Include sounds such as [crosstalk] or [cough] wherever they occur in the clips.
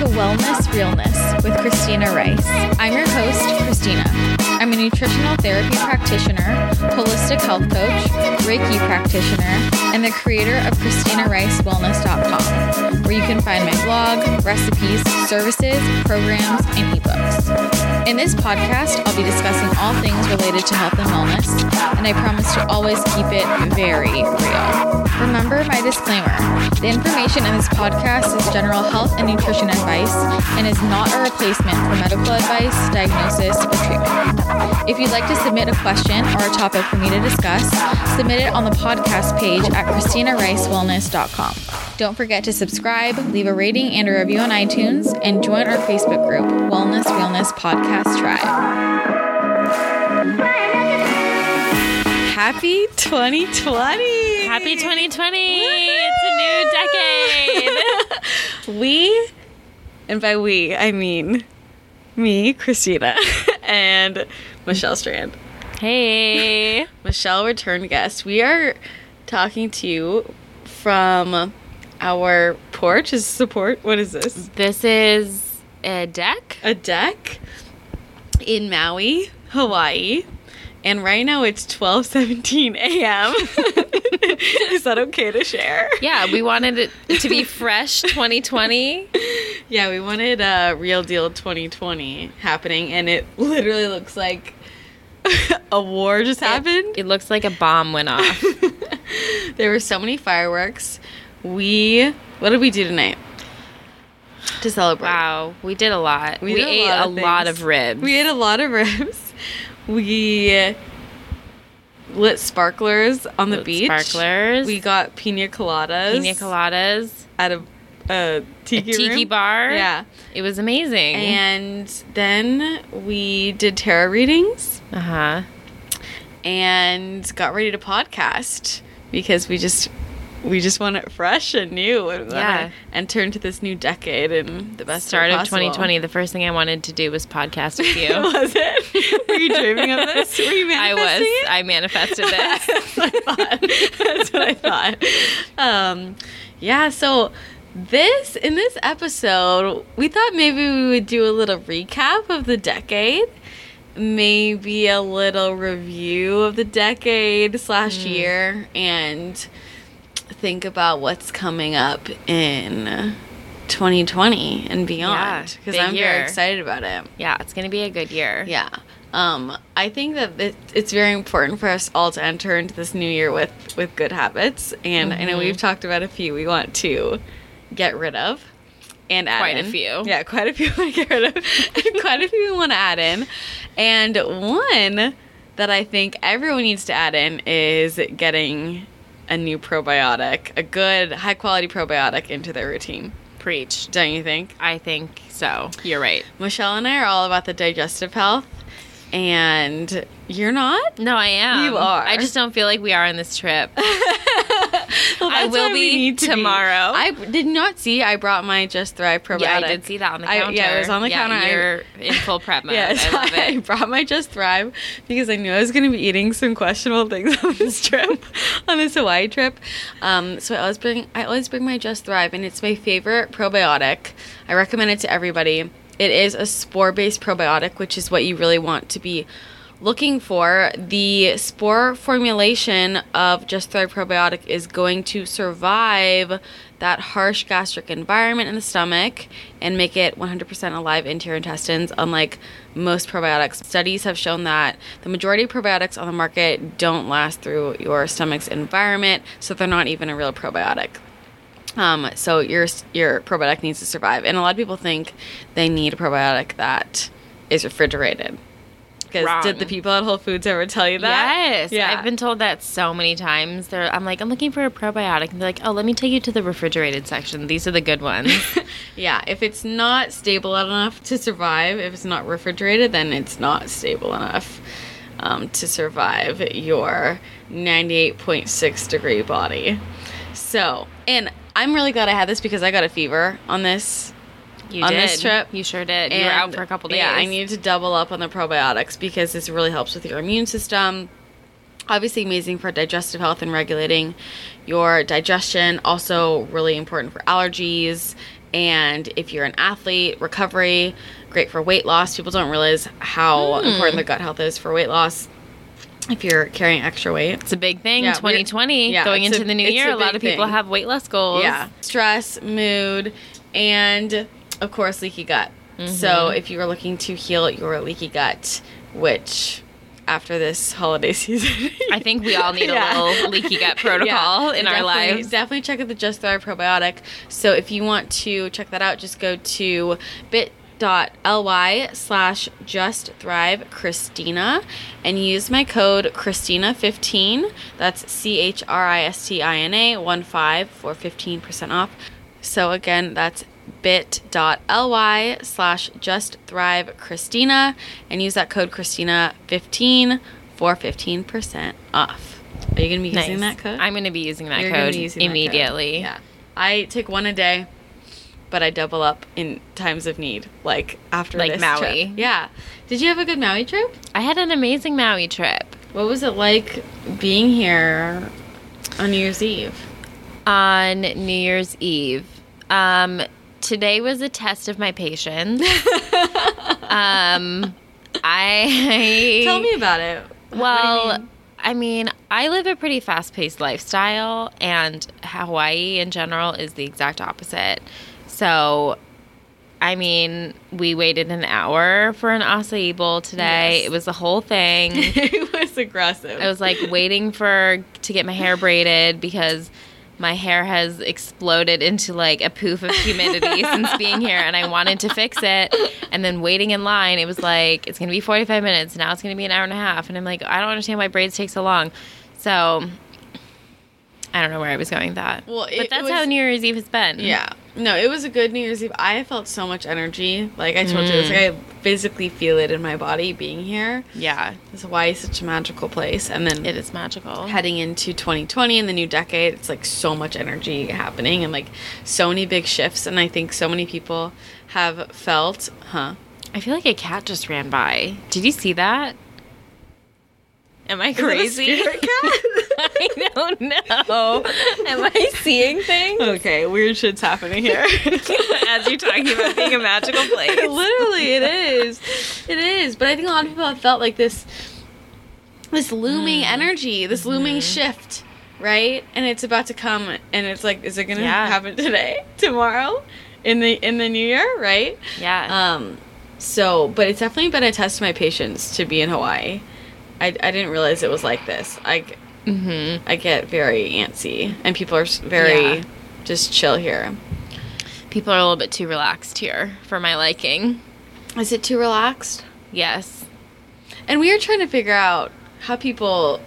to Wellness Realness with Christina Rice. I'm your host, Christina. I'm a nutritional therapy practitioner, holistic health coach, Reiki practitioner, and the creator of ChristinaRiceWellness.com, where you can find my blog, recipes, services, programs, and ebooks. In this podcast, I'll be discussing all things related to health and wellness, and I promise to always keep it very real. Remember my disclaimer the information in this podcast is general health and nutrition advice and is not a replacement for medical advice, diagnosis, or treatment. If you'd like to submit a question or a topic for me to discuss, submit it on the podcast page at ChristinaRiceWellness.com. Don't forget to subscribe, leave a rating and a review on iTunes, and join our Facebook group, Wellness Realness Podcast Tribe. Happy 2020! Happy 2020! It's a new decade. [laughs] we, and by we, I mean me, Christina, [laughs] and Michelle Strand. hey. [laughs] Michelle, return guest. We are talking to you from our porch. Is support? What is this? This is a deck. A deck in Maui, Hawaii. And right now it's 12:17 a.m. [laughs] is that okay to share? Yeah, we wanted it to be [laughs] fresh 2020. Yeah, we wanted a real deal 2020 happening, and it literally looks like [laughs] a war just happened. It looks like a bomb went off. [laughs] there were so many fireworks. We, what did we do tonight to celebrate? Wow, we did a lot. We, did ate lot a of lot of ribs. We ate a lot of ribs. We lit sparklers on the Lit beach. sparklers. We got pina coladas. pina coladas. at a, a tiki, a tiki room. bar. Yeah. It was amazing. And then we did tarot readings uh huh. and got ready to podcast because we just we just want it fresh and new and Yeah. enter into this new decade and the best Start of 2020. The first thing I wanted to do was podcast with you. [laughs] was it? Were you dreaming of this? Were you [laughs] I was. it? I manifested [laughs] this. That's what I thought. That's what I thought. Um, yeah, so this in this episode, we thought maybe we would do a little recap of the decade, maybe a little review of the decade slash year, and think about what's coming up in 2020 and beyond because big I'm year. very excited about it. yeah, it's gonna be a good year. Yeah. Um, I think that it, it's very important for us all to enter into this new year with with good habits, and I know Mhm. we've talked about a few we want to get rid of, and add Quite a few. Yeah, quite a few [laughs] want to get rid of, [laughs] quite a few we want to add in, and one that I think everyone needs to add in is getting a new probiotic, a good high quality probiotic into their routine. Preach. Don't you think? I think so. You're right. Michelle and I are all about the digestive health, and you're not. No, I am. You are. I just don't feel like we are on this trip. [laughs] Well, I will be to tomorrow. I did not see. I brought my Just Thrive probiotic. Yeah, I did see that on the I- counter. yeah, it was on the Yeah, counter. I- You're in full prep mode. [laughs] Yes, I love I brought my Just Thrive because I knew I was going to be eating some questionable things on this trip, [laughs] on this Hawaii trip. Um, so I always bring, I always bring my Just Thrive, and it's my favorite probiotic. I recommend it to everybody. It is a spore-based probiotic, which is what you really want to be looking for. The spore formulation of Just Thrive probiotic is going to survive that harsh gastric environment in the stomach and make it 100% alive into your intestines, unlike most probiotics. Studies have shown that the majority of probiotics on the market don't last through your stomach's environment, so they're not even a real probiotic. Um, so your your probiotic needs to survive, and a lot of people think they need a probiotic that is refrigerated. Because did the people at Whole Foods ever tell you that? Yes, Yeah. I've been told that so many times. They're, I'm like, I'm looking for a probiotic, and they're like, oh, let me take you to the refrigerated section. These are the good ones. [laughs] Yeah, if it's not stable enough to survive, if it's not refrigerated, then it's not stable enough um, to survive your 98.6 degree body. So, and I'm really glad I had this because I got a fever on this You On did. this trip? You sure did. You were out for a couple days. Yeah, I needed to double up on the probiotics because this really helps with your immune system. Obviously, amazing for digestive health and regulating your digestion. Also, really important for allergies And if you're an athlete, recovery, great for weight loss. People don't realize how Hmm. important the gut health is for weight loss. If you're carrying extra weight, It's a big thing. Yeah, 2020 yeah, going into a- the new year. a A lot of people thing. have weight loss goals. Yeah. Stress, mood, and of course, leaky gut. Mm-hmm. So, if you are looking to heal your leaky gut, which after this holiday [laughs] season, I think we all need Yeah. a little leaky gut [laughs] protocol in our lives. Definitely check out the Just Thrive probiotic. So, if you want to check that out, just go to bit.ly slash just thrive christina and use my code christina15 that's c-h-r-i-s-t-i-n-a 1 5 for 15% off so again that's bit.ly slash just thrive christina and use that code christina 15 for 15% off are you going to be using that code I'm going to be using that you're code be using that code. immediately. Yeah. I take one a day, but I double up in times of need, like after Like this Maui. trip. Yeah. Did you have a good Maui trip? I had an amazing Maui trip. What was it like being here on New Year's Eve? on New Year's Eve. Um, today was a test of my patience. [laughs] um, I [laughs] Tell me about it. What do you Well, mean? I mean, I live a pretty fast-paced lifestyle, and Hawaii in general is the exact opposite. So, I mean, we waited an hour for an acai bowl today. Yes. It was the whole thing. [laughs] it was aggressive. I was like waiting for to get my hair braided because my hair has exploded into like a poof of humidity [laughs] since being here and I wanted to fix it and then waiting in line it was like it's going to be 45 minutes now it's going to be an hour and a half and I'm like I don't understand why braids take so long. So I don't know where I was going with that. Well, but that's was- how New Year's Eve has been. Yeah. No, it was a good New Year's Eve. I felt so much energy. Like I told you, it's like mm. I physically feel it in my body being here. Yeah. That's why it's such a magical place. And then It is magical. heading into 2020 and the new decade, it's like so much energy happening and like so many big shifts. And I think so many people have felt, huh? I feel like a cat just ran by. Did you see that? Am I crazy? [laughs] I don't know. Am I seeing things? okay, weird shit's happening here. [laughs] As you're talking about being a magical place. [laughs] Literally, it is. It is. But I think a lot of people have felt like this, this looming Mm. energy, this looming Mm-hmm. shift, right? And it's about to come, and it's like, is it gonna Yeah. happen today, tomorrow, in the in the new year, right? Yeah. Um, so, but it's definitely been a test of my patience to be in Hawaii. I, I didn't realize it was like this. I, mm-hmm. I get very antsy, and people are very Yeah. just chill here. People are a little bit too relaxed here for my liking. Is it too relaxed? Yes. And we are trying to figure out how people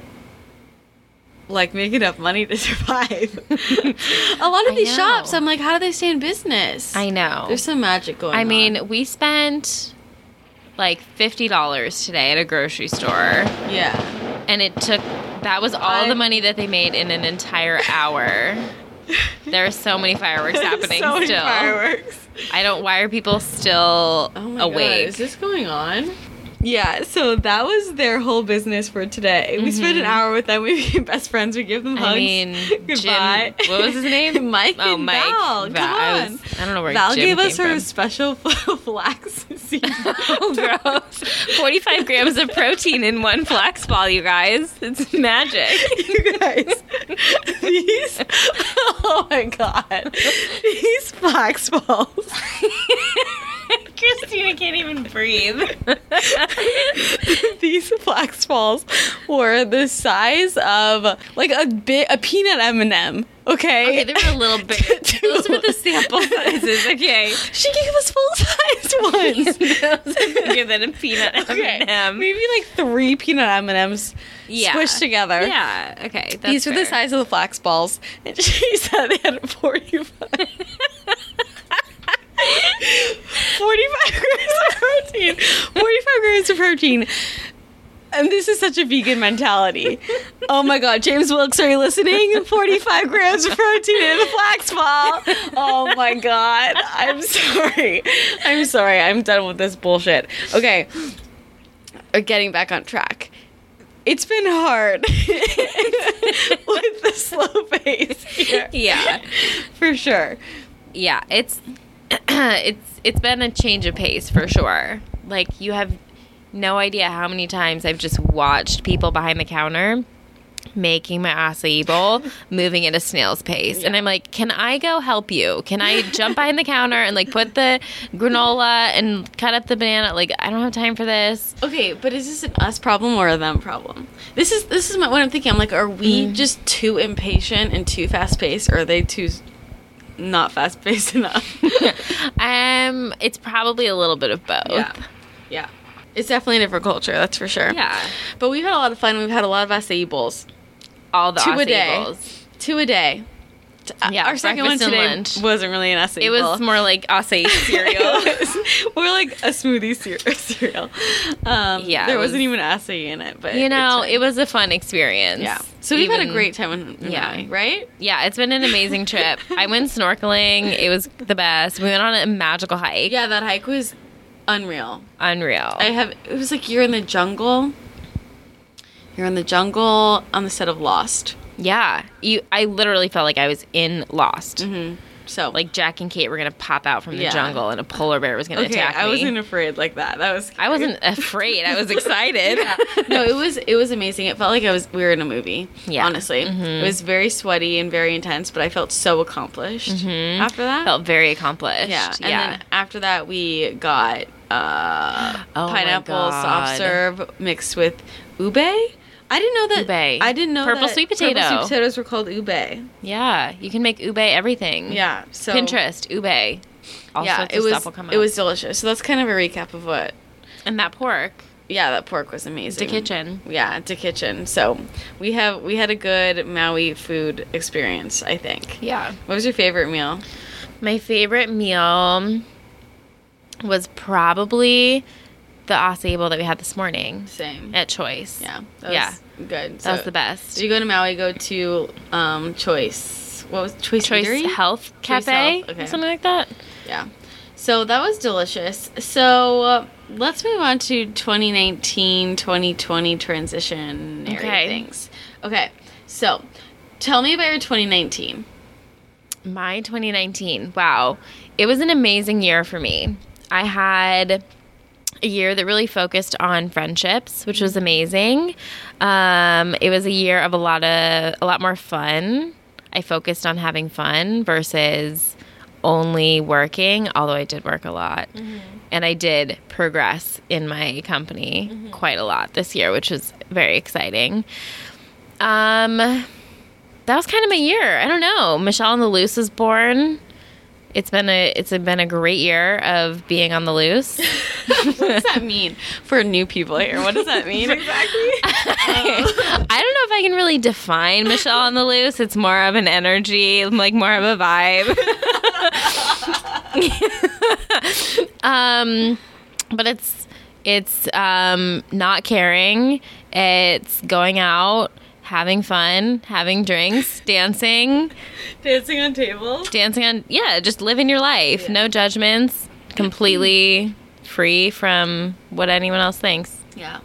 like make enough money to [laughs] survive. a lot of [laughs] I these know. shops, I'm like, how do they stay in business? I know. There's some magic going on. I mean, we spent like $50 today at a grocery store, yeah. and it took that was all I- the money that they made in an entire hour. [laughs] There are so many fireworks happening so many still. fireworks. I don't. Why are people still Oh my awake? god, is this going on? Yeah, so that was their whole business for today. We spent an hour with them. We [laughs] became best friends. We give them hugs. Mm-hmm. I mean, goodbye. [laughs] Jim, what was his name? [laughs] Mike. Oh, and Mike. Val. Val. Come I, was, I don't know where Val Jim gave us her from. special flax seed. oh, gross. 45 grams of protein in one flax ball, you guys. It's magic. you guys, these, oh my god, these flax balls. Can't even breathe. [laughs] these flax balls were the size of like a bit a peanut M and m Okay. Okay, they were a little [laughs] bit. Those were the sample sizes. Okay. She gave us full sized [laughs] ones. Those are bigger than a peanut Okay, M&M. maybe like three peanut M and M's Yeah. squished together. Yeah. Okay. These were the size of the flax balls, and she said they had forty-five. 45 grams of protein. 45 grams of protein. And this is such a vegan mentality. Oh my god, James Wilks, are you listening? 45 grams of protein in a flax ball. Oh my god. I'm sorry. I'm sorry. I'm done with this bullshit. Okay. Uh, Getting back on track. It's been hard [laughs] with the slow pace here. Yeah. For sure. Yeah. It's [clears throat] it's it's been a change of pace for sure. Like you have no idea how many times I've just watched people behind the counter making my acai bowl [laughs] moving at a snail's pace and i'm like can i go help you can i jump behind the counter and like put the granola and cut up the banana like i don't have time for this Okay, but is this an us problem or a them problem? This is this is my, what I'm thinking. I'm like, are we Mm. just too impatient and too fast paced, or are they too not fast paced [laughs] enough? [laughs] um it's probably a little bit of both yeah, yeah. It's definitely a different culture, that's for sure. yeah But we've had a lot of fun. We've had a lot of acai bowls. all the Two a day. bowls. Two a day. Uh, Yeah, Our second one today lunch. wasn't really an acai it bowl. was more like acai [laughs] cereal It more like a smoothie cere- [laughs] cereal. Um, Yeah, there it wasn't was- even acai in it, but you know it's it was a fun experience Yeah. So we've had a great time in, in Yeah. Right? Yeah, it's been an amazing trip. [laughs] I went snorkeling. It was the best. We went on a magical hike. Yeah, that hike was unreal. Unreal. I have it was like you're in the jungle. You're in the jungle on the set of Lost. Yeah. You I literally felt like I was in Lost. Mm-hmm. So Like Jack and Kate were gonna pop out from the Yeah. jungle and a polar bear was gonna okay, attack me. I wasn't afraid like that. That was I wasn't afraid. I was [laughs] excited. Yeah. No, it was it was amazing. It felt like I was we were in a movie. Yeah. honestly, Mhm. it was very sweaty and very intense, but I felt so accomplished Mhm. after that. Felt very accomplished. yeah, and yeah. then after that we got uh, [gasps] Oh pineapple soft serve mixed with ube. I didn't know that. Ube. I didn't know Purple sweet Purple sweet potatoes were called ube. yeah. You can make ube everything. Yeah. So Pinterest, ube. All yeah, it was stuff will come it was delicious. So that's kind of a recap of what. and that pork. Yeah, that pork was amazing. The kitchen. Yeah, to kitchen. So we have we had a good Maui food experience. I think. Yeah. What was your favorite meal? My favorite meal was probably the acai bowl that we had this morning Same. at Choice. Yeah. That Yeah. Good. That was the best. You go to Maui? Go to um, Choice. What was Choice? Choice Eatery? Health Choice Cafe, Health, okay. something like that. Yeah. So that was delicious. So uh, let's move on to 2019 2020 transition Okay. things. Okay. So tell me about your 2019. My 2019. Wow. It was an amazing year for me. I had a year that really focused on friendships, which was amazing. Um, it was a year of a lot of a lot more fun. I focused on having fun versus only working, although I did work a lot. And I did progress in my company quite a lot this year, which was very exciting. Um, that was kind of my year. I don't know. Michelle on the Loose is born. It's been a it's been a great year of being on the loose. [laughs] what does that mean for new people here? What does that mean exactly? [laughs] I don't know if I can really define Michelle on the loose. It's more of an energy, like more of a vibe. [laughs] um, but it's it's um not caring. It's going out, having fun, having drinks, [laughs] dancing, Dancing on tables. dancing on yeah, just living your life. No judgments, completely free from what anyone else thinks. Yeah.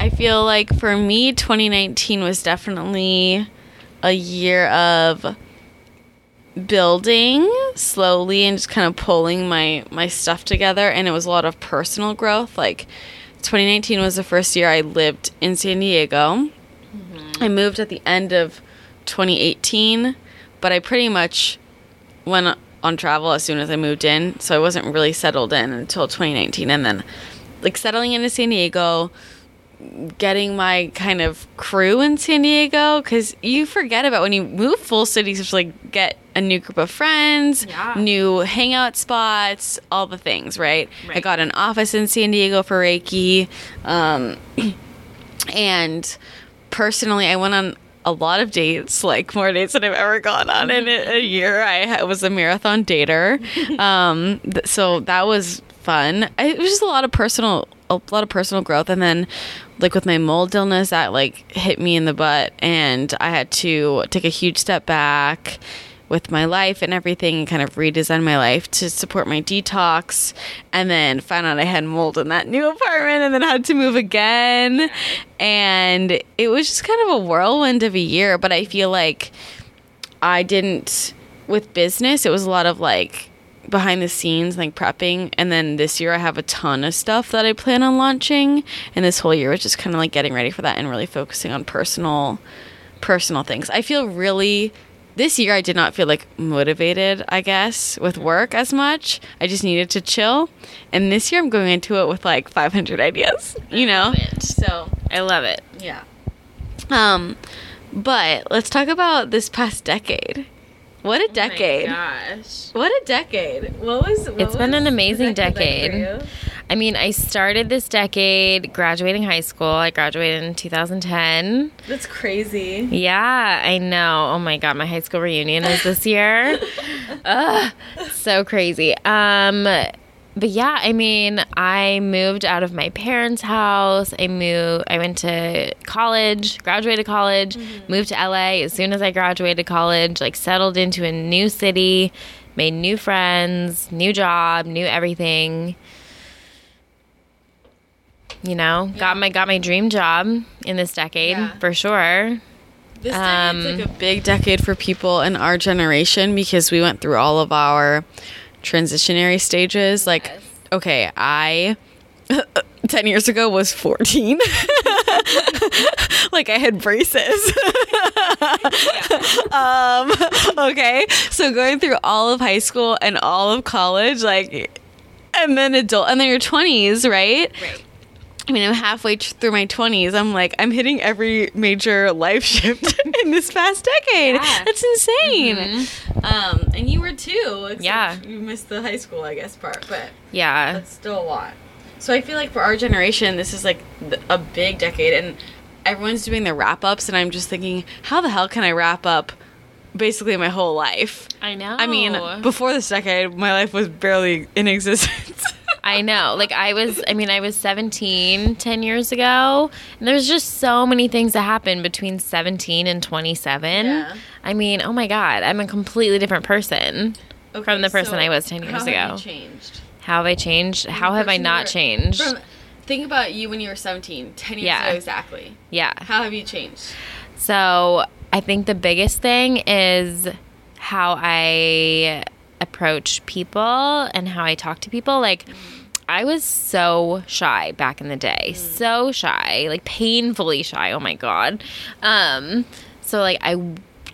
I feel like for me, 2019 was definitely a year of building slowly and just kind of pulling my my stuff together and it was a lot of personal growth like 2019 was the first year I lived in San Diego. I moved at the end of 2018, but I pretty much went on travel as soon as I moved in, so I wasn't really settled in until 2019 and then like settling into San Diego, getting my kind of crew in San Diego cuz you forget about when you move full cities to like get a new group of friends, Yeah. new hangout spots, all the things, right? I got an office in San Diego for Reiki. Um, [clears throat] and personally, I went on a lot of dates, like more dates than I've ever gone on in a, year. I was a marathon dater, [laughs] um, th- so that was fun. I, it was just a lot of personal, a lot of personal growth, and then like with my mold illness, that like hit me in the butt, and I had to take a huge step back with my life and everything kind of redesign my life to support my detox and then found out I had mold in that new apartment and then had to move again and it was just kind of a whirlwind of a year but I feel like I didn't with business it was a lot of like behind the scenes, like prepping. And then this year I have a ton of stuff that I plan on launching. And this whole year was just kind of like getting ready for that and really focusing on personal personal things. I feel really this year I did not feel like motivated, I guess, with work as much. I just needed to chill. And this year I'm going into it with like 500 ideas, you know? So, I love it. yeah. Um but let's talk about this past decade. What a decade. Oh gosh. What a decade. What was what It's been an amazing like for decade. I mean, I started this decade graduating high school. I graduated in 2010. That's crazy. Yeah, I know. Oh my god, my high school reunion is this year. [laughs] Ugh, so crazy. Um but yeah, I mean, I moved out of my parents' house. I moved I went to college, graduated college, moved to LA as soon as I graduated college, like settled into a new city, made new friends, new job, new everything. You know, got my got my dream job in this decade Yeah. for sure. This Um, decade's like a big decade for people in our generation because we went through all of our transitionary stages. Like, okay, I [laughs] 10 years ago was 14. [laughs] like I had braces. [laughs] um, okay. So going through all of high school and all of college, like, and then adult, and then your 20s, right? Right. I mean, I'm halfway through my 20s. I'm like, I'm hitting every major life [laughs] shift in this past decade. Yeah. That's insane. Um, and you were too. Yeah. You missed the high school, I guess, part, but Yeah. that's still a lot. So I feel like for our generation, this is like a big decade, and everyone's doing their wrap ups, and I'm just thinking, how the hell can I wrap up basically my whole life? I know. I mean, before this decade, my life was barely in existence. [laughs] I know. Like I was I mean, I was 17 10 years ago. And there's just so many things that happened between 17 and 27. Yeah. I mean, oh my god, I'm a completely different person. From the person so I was 10 years how ago. Have you changed? How have I changed? How have I not changed? From, think about you when you were 17, 10 years Yeah. ago exactly. yeah. How have you changed? So I think the biggest thing is how I approach people and how I talk to people. Like, I was so shy back in the day, so shy, like painfully shy. Oh my god. Um, so like I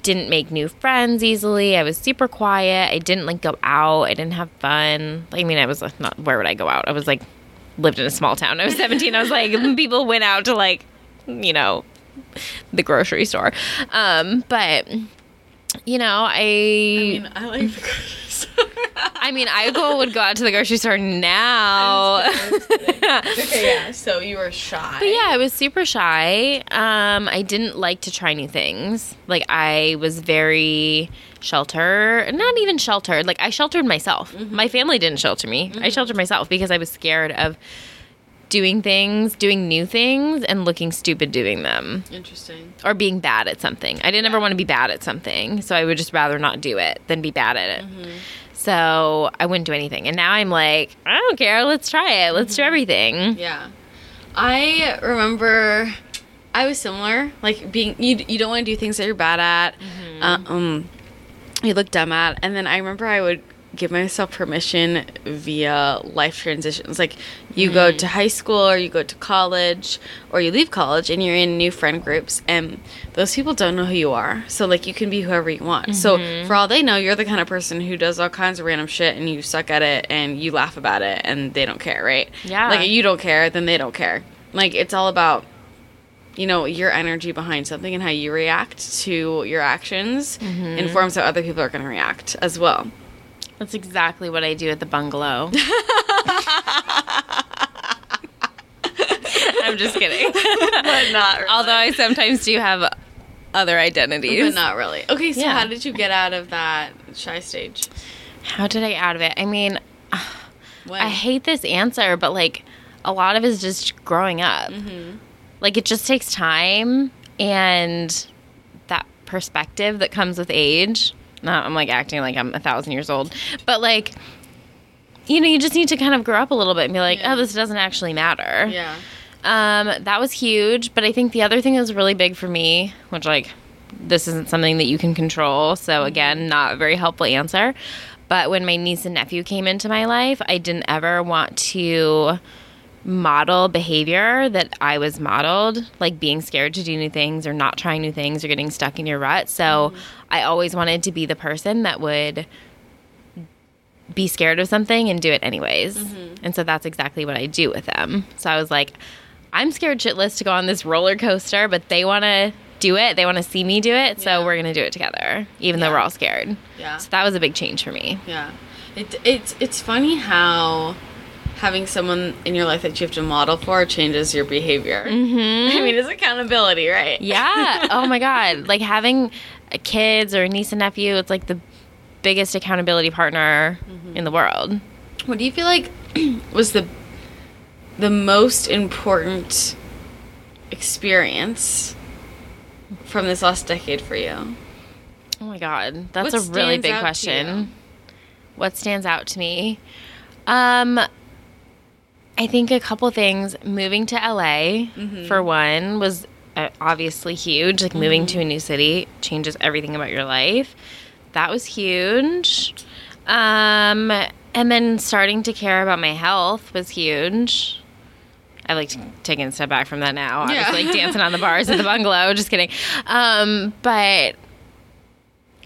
didn't make new friends easily. I was super quiet. I didn't like go out. I didn't have fun. I mean, I was like, not where would I go out? I was like lived in a small town. I was 17. I was like [laughs] [laughs] people went out to like, you know, the grocery store. Um, but you know, I I mean, I like the grocery store. I mean, I go would go out to the grocery store now. [laughs] okay, yeah. So you were shy. But yeah, I was super shy. Um, I didn't like to try new things. Like I was very shelter, not even sheltered. Like I sheltered myself. My family didn't shelter me. I sheltered myself because I was scared of doing things, doing new things, and looking stupid doing them Interesting. or being bad at something. I didn't ever want to be bad at something, so I would just rather not do it than be bad at it. So I wouldn't do anything. And now I'm like, I don't care. Let's try it. Let's do everything. Yeah. I remember I was similar. Like being you you don't want to do things that you're bad at. Uh, um you look dumb at. And then I remember I would give myself permission via life transitions. Like you go mm-hmm. to high school or you go to college or you leave college and you're in new friend groups and those people don't know who you are. So like you can be whoever you want. So mm-hmm. for all they know, you're the kind of person who does all kinds of random shit and you suck at it and you laugh about it and they don't care, right? Yeah. Like you don't care, then they don't care. Like it's all about you know your energy behind something and how you react to your actions mm-hmm. informs how other people are going to react as well. That's exactly what I do at the bungalow. [laughs] I'm just kidding. But not really. Although I sometimes do have other identities. but not really. Okay, so Yeah. how did you get out of that shy stage? How did I out of it? I mean, When? I hate this answer, but like a lot of it is just growing up. Mm-hmm. Like it just takes time and that perspective that comes with age. No, I'm like acting like I'm a thousand years old, but like, you know, you just need to kind of grow up a little bit and be like, Yeah. oh, this doesn't actually matter. yeah. Um, that was huge, but I think the other thing that was really big for me, which like this isn't something that you can control, so again, not a very helpful answer. But when my niece and nephew came into my life, I didn't ever want to model behavior that I was modeled, like being scared to do new things or not trying new things or getting stuck in your rut. So I always wanted to be the person that would be scared of something and do it anyways. Mm-hmm. And so that's exactly what I do with them. So I was like, I'm scared shitless to go on this roller coaster, but they want to do it. They want to see me do it. So Yeah. we're going to do it together, even Yeah. though we're all scared. Yeah. So that was a big change for me. Yeah. It, it's it's funny how having someone in your life that you have to model for changes your behavior. Mm-hmm. [laughs] I mean, it's accountability, right? Yeah. Oh my [laughs] God. Like having kids or a niece and nephew, it's like the biggest accountability partner in the world. What do you feel like [clears throat] was the the most important experience from this last decade for you? Oh my God. That's What a really big question. What stands out to me? Um, I think a couple things. Moving to LA, Mm-hmm. for one, was uh, obviously huge. Like moving to a new city changes everything about your life. That was huge. Um, and then starting to care about my health was huge. I like taking a step back from that now. Yeah. Obviously, like dancing on the bars at the [laughs] bungalow. Just kidding. Um, but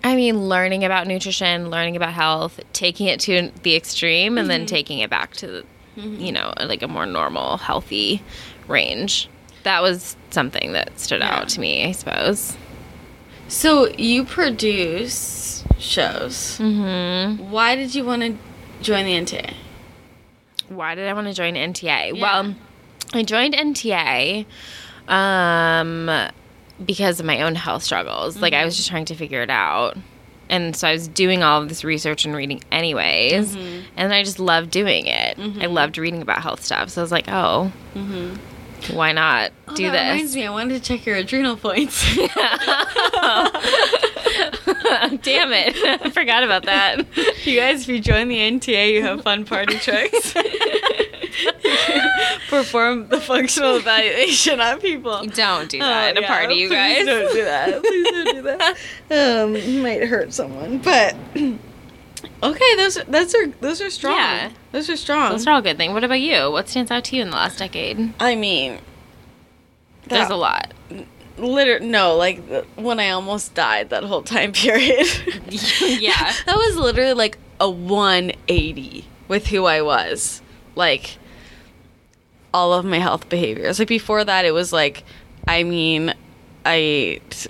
I mean, learning about nutrition, learning about health, taking it to the extreme, and then taking it back to, you know, like a more normal, healthy range. That was something that stood Yeah. out to me, I suppose. So you produce shows. Mm-hmm. Why did you want to join the NTA? Why did I want to join NTA? Yeah. Well, I joined NTA um, because of my own health struggles. Like, I was just trying to figure it out. And so I was doing all of this research and reading anyways. Mm-hmm. And I just loved doing it. I mm-hmm. loved reading about health stuff. So I was like, oh, mm-hmm. why not oh, do oh, that reminds me, I wanted to check your adrenal points. [laughs] [laughs] Damn it. [laughs] I forgot about that. you guys, if you join the NTA, you have fun party tricks. [laughs] Perform the functional [laughs] evaluation on people. Don't do Oh, that at a yeah, party, you guys. don't do that. Please don't do that. [laughs] Um, you might hurt someone, but [clears throat] okay, those are, those are those are strong. Yeah. those are strong. Those are all good things. What about you? What stands out to you in the last decade? I mean, There's a lot. Liter no, like when I almost died that whole time period. Yeah. that was literally like a 180 with who I was. Like all of my health behaviors. Like before that, it was like, I mean, I ate,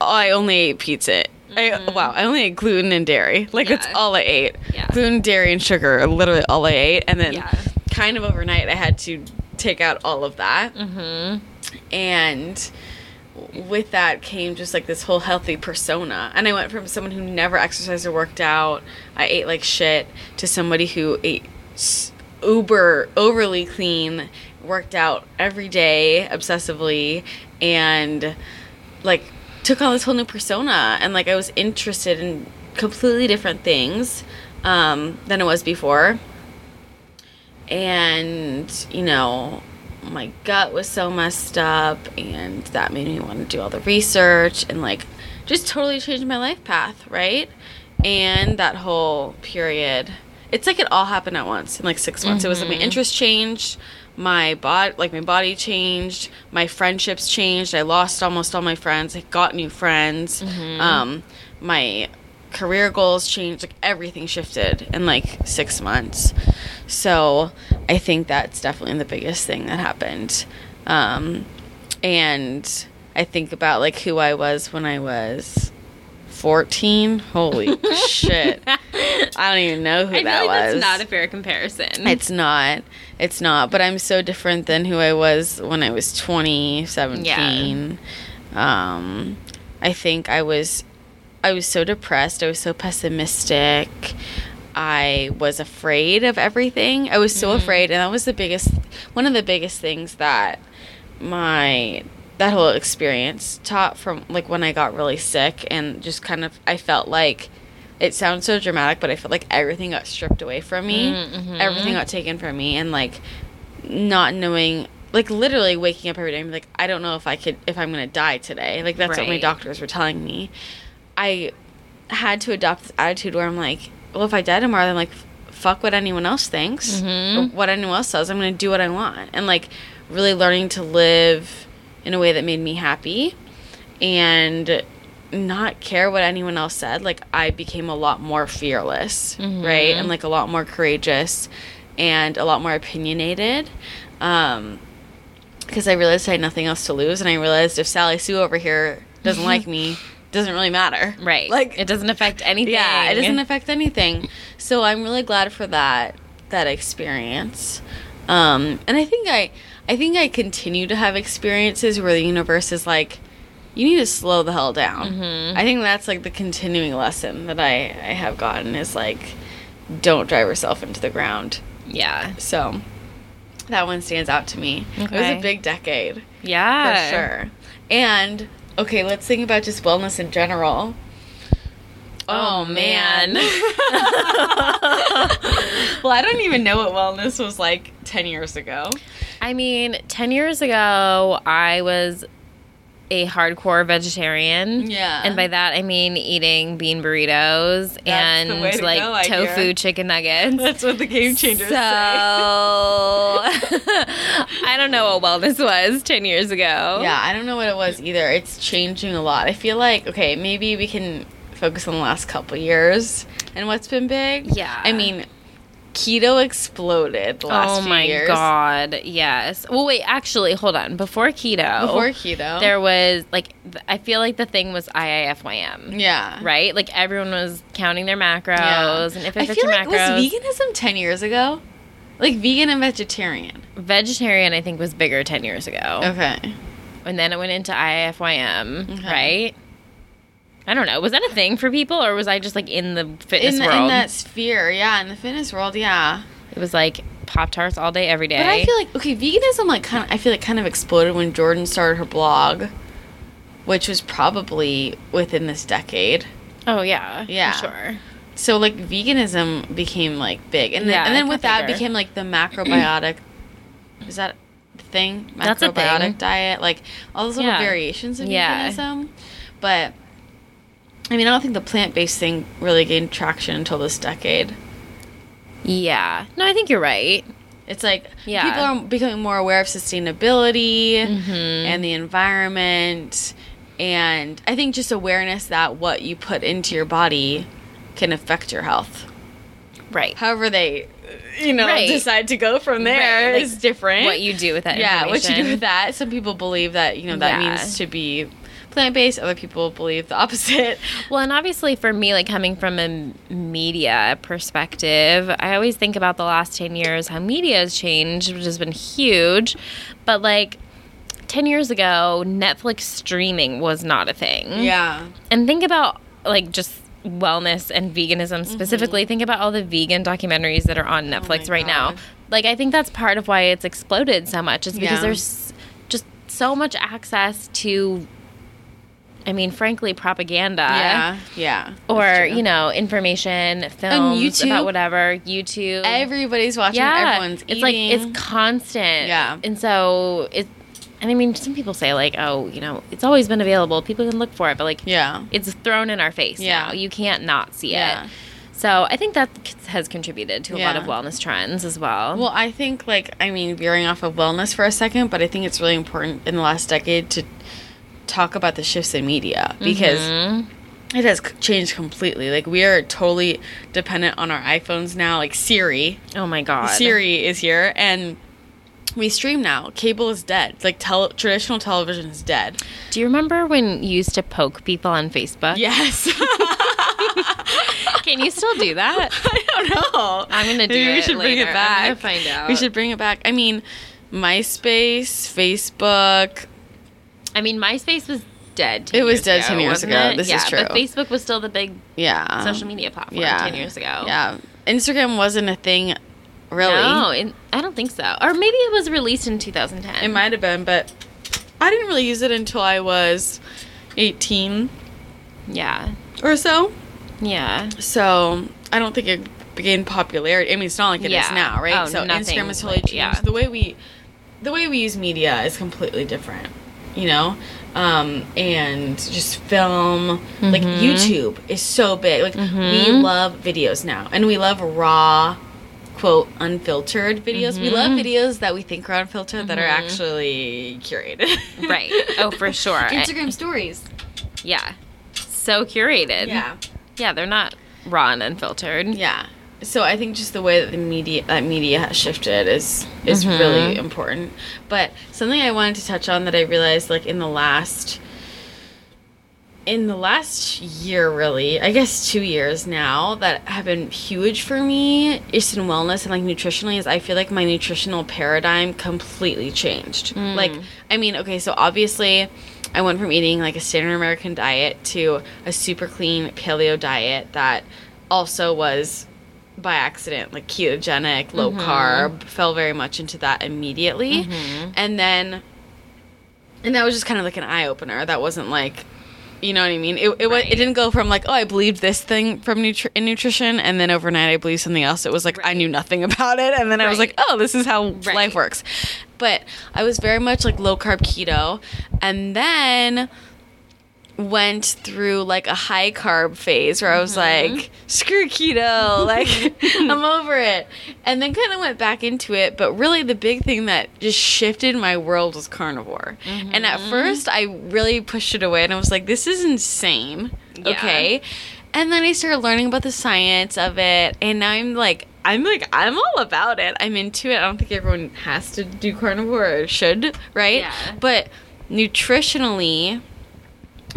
I only ate pizza. I, wow, I only ate gluten and dairy. Like that's Mm-hmm. All I ate. Yeah. Gluten, dairy, and sugar are literally all I ate. And then Yeah. kind of overnight, I had to take out all of that Mm-hmm. and with that came just like this whole healthy persona and i went from someone who never exercised or worked out i ate like shit to somebody who ate s- uber overly clean worked out every day obsessively and like took on this whole new persona and like i was interested in completely different things um, than it was before. And you know my gut was so messed up and that made me want to do all the research and like just totally changed my life path right? And that whole period it's like it all happened at once in like six months. It was like my interest changed my body like my body changed my friendships changed. I lost almost all my friends. I got new friends. Um my career goals changed like everything shifted in like six months. So i think that's definitely the biggest thing that happened. Um and i think about like who i was when i was 14 holy [laughs] shit i don't even know who I that like was that's not a fair comparison. it's not. It's not. But I'm so different than who I was when I was 20, 17. Um, I think I was, I was so depressed. I was so pessimistic. I was afraid of everything. I was so afraid, and that was the biggest, one of the biggest things that my that whole experience taught from like when I got really sick and just kind of I felt like it sounds so dramatic, but I felt like everything got stripped away from me. Mm-hmm. Everything got taken from me, and like not knowing, like literally waking up every day and be like, I don't know if I could, if I'm gonna die today. Like that's what my doctors were telling me. I had to adopt this attitude where I'm like, well, if I die tomorrow, then like, fuck what anyone else thinks, or mm-hmm. what anyone else says. I'm gonna do what I want, and like, really learning to live in a way that made me happy, and not care what anyone else said. Like, I became a lot more fearless, right, and like a lot more courageous, and a lot more opinionated. Um, because I realized I had nothing else to lose, and I realized if Sally Sue over here doesn't like [laughs] me, doesn't really matter. Right. Like Like it doesn't affect anything. yeah, it doesn't affect anything. So I'm really glad for that that experience. Um, and I think I I think I continue to have experiences where the universe is like, you need to slow the hell down. Mm-hmm. I think that's like the continuing lesson that I I have gotten is like, don't drive yourself into the ground. Yeah. So that one stands out to me. It was a big decade Yeah. for sure. And okay, let's think about just wellness in general. Oh, man. [laughs] [laughs] well, I don't even know what wellness was like 10 years ago. I mean, 10 years ago, I was a hardcore vegetarian. Yeah. And by that, I mean eating bean burritos the and to like go, tofu hear. chicken nuggets. That's what the game changers So, [laughs] I don't know what wellness was 10 years ago. Yeah, I don't know what it was either. It's changing a lot. I feel like, okay, maybe we can focus on the last couple years and what's been big. Yeah. I mean, keto exploded last Oh my years. god, yes. Well, wait, actually, hold on. Before keto, Before keto. there was like th- I feel like the thing was IIFYM. yeah. Right? Like everyone was counting their macros Yeah. and if I it fits feel your like macros. was veganism 10 years ago? Like vegan and vegetarian. vegetarian I think was bigger 10 years ago. Okay. And then it went into IIFYM, Okay. right? I don't know. Was that a thing for people or was I just like in the fitness In, the, world? in that sphere, yeah, in the fitness world, yeah. it was like Pop Tarts all day, every day. But I feel like okay, veganism like kind of I feel like kind of exploded when Jordan started her blog, which was probably within this decade. oh, yeah. for Yeah. sure. So like veganism became like big, and then, Yeah, and then with that bigger. became like the macrobiotic. is that the thing? That's a Macrobiotic thing. diet, like all those little Yeah. variations of Yeah. veganism. But I mean, I don't think the plant based thing really gained traction until this decade. Yeah. No, I think you're right. It's like Yeah. people are becoming more aware of sustainability Mm-hmm. and the environment. And I think just awareness that what you put into your body can affect your health. Right. However, they, you know, Right. decide to go from there Right, is different. What you do with that yeah, what you do with that. Some people believe that, you know, that Yeah. means to be plant based. Other people believe the opposite. [laughs] Well, and obviously for me, like coming from a media perspective, I always think about the last 10 years, how media has changed, which has been huge. But like 10 years ago, Netflix streaming was not a thing. Yeah. And think about like just wellness and veganism specifically. Think about all the vegan documentaries that are on Netflix Mm-hmm. Oh right now. Like I think that's part of why it's exploded so much. Is because Yeah. there's just so much access to I mean, frankly, propaganda. yeah. Yeah. Or, you know, information, films YouTube. about whatever, YouTube. everybody's watching. yeah. Everyone's it's eating. like it's constant. Yeah. And so it and I mean some people say like, oh, you know, it's always been available. People can look for it, but like yeah. it's thrown in our face Yeah. now. You can't not see Yeah. it. So I think that has contributed to a lot of wellness trends as well. Well, I think like I mean veering off of wellness for a second, but I think it's really important in the last decade to talk about the shifts in media because Mhm. it has changed completely. Like we are totally dependent on our iPhones now. Like Siri, oh my god, Siri is here and we stream now. Cable is dead. Like tele- traditional television is dead. Do you remember when you used to poke people on Facebook? Yes. [laughs] Can you still do that? [laughs] I don't know. I'm gonna do Maybe we it should bring later. it I'm back. find out. We should bring it back. I mean, MySpace, Facebook. I mean, MySpace was dead. 10 It was dead ago, 10 years ago. it? This is yeah, But true. Facebook was still the big Yeah. social media platform yeah. 10 years ago. Yeah. Instagram wasn't a thing, really. No, it, I don't think so. Or maybe it was released in 2010. It might have been, but I didn't really use it until I was 18 Yeah. or so. Yeah. So I don't think it gained popularity. I mean, it's not like it is Yeah. now, right? Oh, so Instagram has totally like- changed. yeah. The way we, the way we use media is completely different. You know, um, and just film. Like Mm-hmm. YouTube is so big. Like we love videos now, and we love raw, quote unfiltered videos. We love Mm-hmm. videos that we think are unfiltered that are actually curated. [laughs] Right. Oh, for sure. I- [laughs] Instagram stories. yeah. So curated. Yeah. Yeah, they're not raw and unfiltered. Yeah. So I think just the way that the media that media has shifted is is mm-hmm. really important. But something I wanted to touch on that I realized like in the last in the last year really, I guess 2 years now that have been huge for me just in wellness and like nutritionally is I feel like my nutritional paradigm completely changed. Mm. Like I mean, okay, so obviously I went from eating like a standard American diet to a super clean paleo diet that also was by accident like ketogenic, low mm-hmm. carb, fell very much into that immediately. Mm-hmm. And then and that was just kind of like an eye opener. That wasn't like you know what I mean? It it, Right. it didn't go from like, oh, I believed this thing from nutri- in nutrition, and then overnight I believed something else. It was like I knew nothing [laughs] about it, and then I was like, oh, this is how Right. life works. But I was very much like low carb keto, and then went through like a high carb phase where I was mm-hmm. like, screw keto, [laughs] like [laughs] I'm over it. And then kind of went back into it, but really the big thing that just shifted my world was carnivore. And at mm-hmm. first I really pushed it away and I was like, this is insane. Yeah. Okay. And then I started learning about the science of it and now I'm like I'm like I'm all about it. I'm into it. I don't think everyone has to do carnivore or should, right? Yeah. But nutritionally,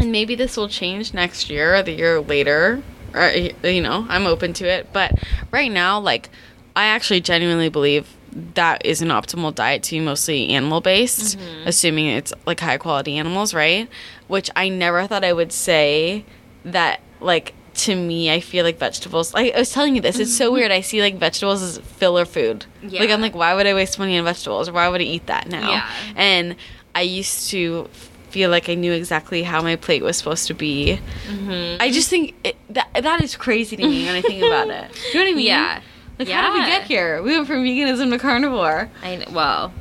and maybe this will change next year or the year later or you know i'm open to it. But right now like i actually genuinely believe that is an optimal diet to be mostly animal based mm-hmm. assuming it's like high quality animals right? Which i never thought i would say that like to me i feel like vegetables like i was telling you this it's so mm-hmm. weird i see like vegetables as filler food. Like i'm like why would i waste money on vegetables? Why would i eat that now? Yeah. and I used to feel like I knew exactly how my plate was supposed to be. Mm-hmm. I just think it, that that is crazy to me when I think about it. Do [laughs] you know what I mean? Yeah. Like how did we get here? We went from veganism to carnivore. I well,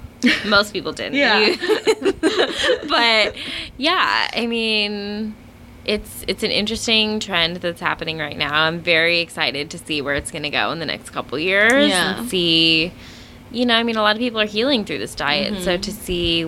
most people didn't. [laughs] Yeah. You- [laughs] but yeah, I mean, it's it's an interesting trend that's happening right now. I'm very excited to see where it's going to go in the next couple years Yeah. and see. You know, I mean, a lot of people are healing through this diet, so to see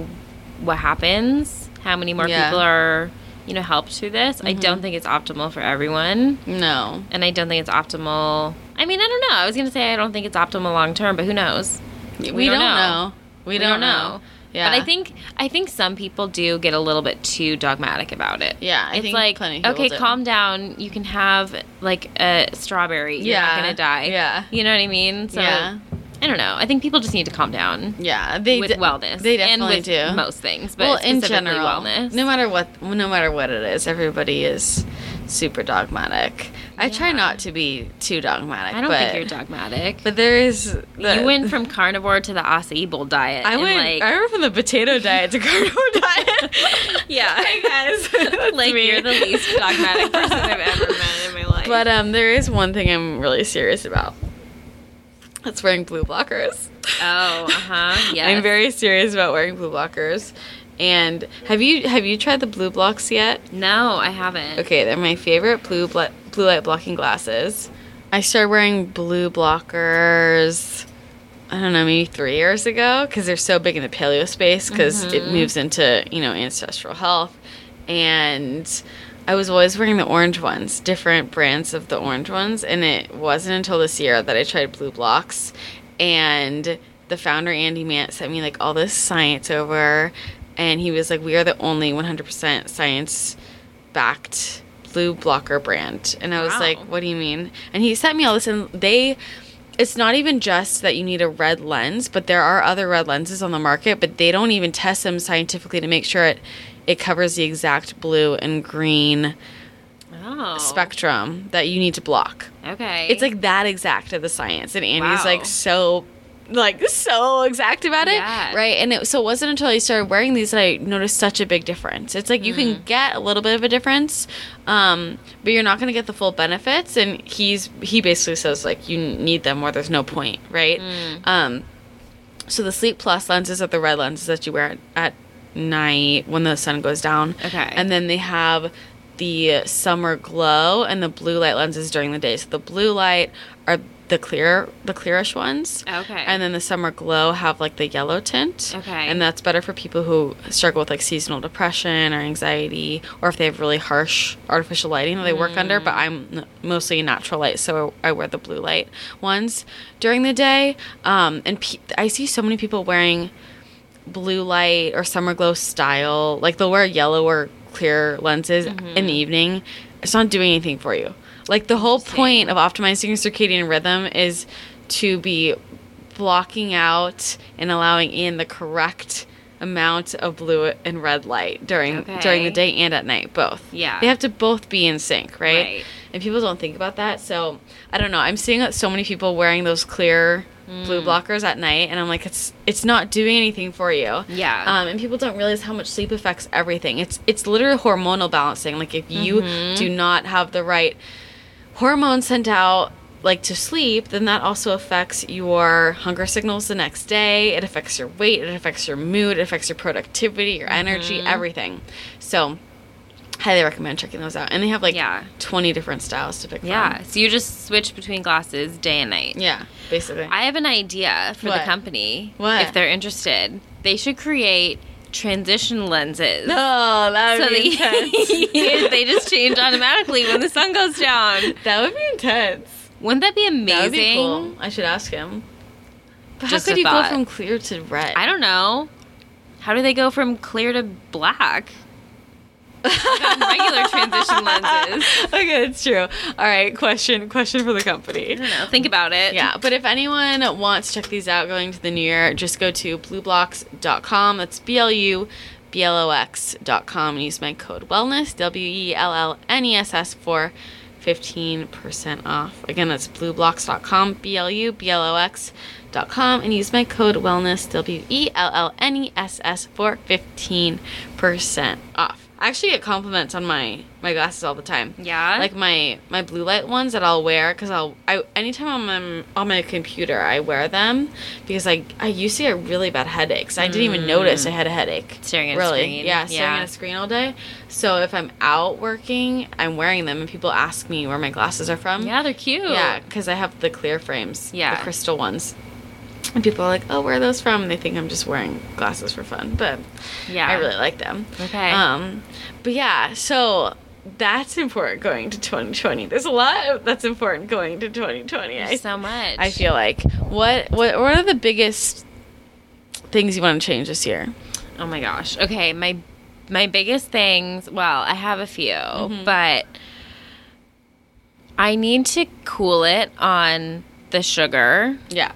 what happens, how many more Mm-hmm. Yeah. people are, you know, helped through this. I don't think it's optimal for everyone. No. And I don't think it's optimal. I mean, I don't know. I was going to say I don't think it's optimal long term, but who knows? We, don't don't know. know. We, don't, know. Yeah. But I think I think some people do get a little bit too dogmatic about it. Yeah, I it's like okay, do. calm down. You can have like a strawberry. You're Yeah, not gonna die. yeah. you know what I mean. So Yeah. I don't know. I think people just need to calm down yeah, they with wellness. They definitely do. most things, but well, in general, wellness. no matter what, no matter what it is, everybody is super dogmatic. I try not to be too dogmatic. I don't but, think you're dogmatic. But there is. The, you went from carnivore to the acai bowl diet. I went. like, I went from the potato diet to carnivore [laughs] diet. Yeah. [laughs] Hey guys, [laughs] That's like me. you're the least dogmatic person I've ever met in my life. But um, there is one thing I'm really serious about. That's wearing blue blockers. oh, uh huh. Yeah. [laughs] I'm very serious about wearing blue blockers. And have you have you tried the BluBlox yet? No, I haven't. Okay, they're my favorite blue bl- blue light blocking glasses. I started wearing blue blockers. I don't know, maybe three years ago, because they're so big in the paleo space, because it moves into you know ancestral health, and I was always wearing the orange ones, different brands of the orange ones, and it wasn't until this year that I tried BluBlox, and the founder Andy Mant sent me like all this science over, and he was like, "We are the only 100% science backed blue blocker brand," and I was Wow. like, "What do you mean?" And he sent me all this, and they. It's not even just that you need a red lens, but there are other red lenses on the market, but they don't even test them scientifically to make sure it it covers the exact blue and green Oh. spectrum that you need to block. Okay. It's like that exact of the science, and Andy's Wow. like so, like so exact about it, Yeah. right? And it, so it wasn't until I started wearing these that I noticed such a big difference. It's like you Mm-hmm. can get a little bit of a difference, um, but you're not going to get the full benefits. And he's he basically says like you need them or there's no point, right? Mm. Um, so the Sleep Plus lenses are the red lenses that you wear at night when the sun goes down. Okay. And then they have the summer glow and the blue light lenses during the day. So the blue light are the clear the clearish ones. Okay. And then the summer glow have like the yellow tint. Okay. And that's better for people who struggle with like seasonal depression or anxiety or if they have really harsh artificial lighting that they work under, but I'm mostly natural light, so I wear the blue light ones during the day. Um, and pe- I see so many people wearing blue light or summer glow style. Like they'll wear yellow or clear lenses mm-hmm. in the evening. It's not doing anything for you. Like the whole point of optimizing your circadian rhythm is to be blocking out and allowing in the correct amount of blue and red light during during the day and at night both Yeah. they have to both be in sync right, Right. and people don't think about that so i don't know i'm seeing so many people wearing those clear blue Mm. blockers at night and i'm like it's it's not doing anything for you Yeah. um, and people don't realize how much sleep affects everything it's it's literally hormonal balancing like if you Mm-hmm. do not have the right hormones sent out like to sleep then that also affects your hunger signals the next day it affects your weight it affects your mood it affects your productivity your energy Mm-hmm. everything so highly recommend checking those out and they have like Yeah. 20 different styles to pick from. yeah. So you just switch between glasses day and night. yeah basically I have an idea for the company. What? If they're interested, they should create transition lenses. no that would So be [laughs] intense they, just change automatically when the sun goes down. that would be intense Wouldn't that be amazing? that would be cool i should ask him but Just how could you thought. go from clear to red I don't know. How do they go from clear to black? Regular transition [laughs] lenses. okay, it's true. All right, question question for the I company. don't know. Think about it. Yeah, but if anyone wants to check these out going to the new year, just go to blublox.com. That's B L U B L O X.com and use my code wellness, W E L L N E S S for 15% off. Again, that's blublox.com, B L U B L O X.com, and use my code wellness, W E L L N E S S for 15% off. I actually get compliments on my my glasses all the time. Yeah? Like my my blue light ones that I'll wear because I'll I anytime I'm on, on my computer I wear them because I I used to get really bad headaches. I didn't even notice I mm. had a headache. Staring at a really. screen. Yeah, staring Yeah. at a screen all day. So if I'm out working, I'm wearing them and people ask me where my glasses are from. Yeah, they're cute. Yeah, because I have the clear frames. Yeah. The crystal ones. And people are like, "Oh, where are those from?" And they think I'm just wearing glasses for fun, but Yeah. I really like them. Okay. Um, but yeah, so that's important going to 2020. There's a lot that's important going to 2020. I, so much. I feel like what what what are the biggest things you want to change this year? Oh my gosh. Okay, my my biggest things, well, I have a few, Mm-hmm. but I need to cool it on the sugar. Yeah,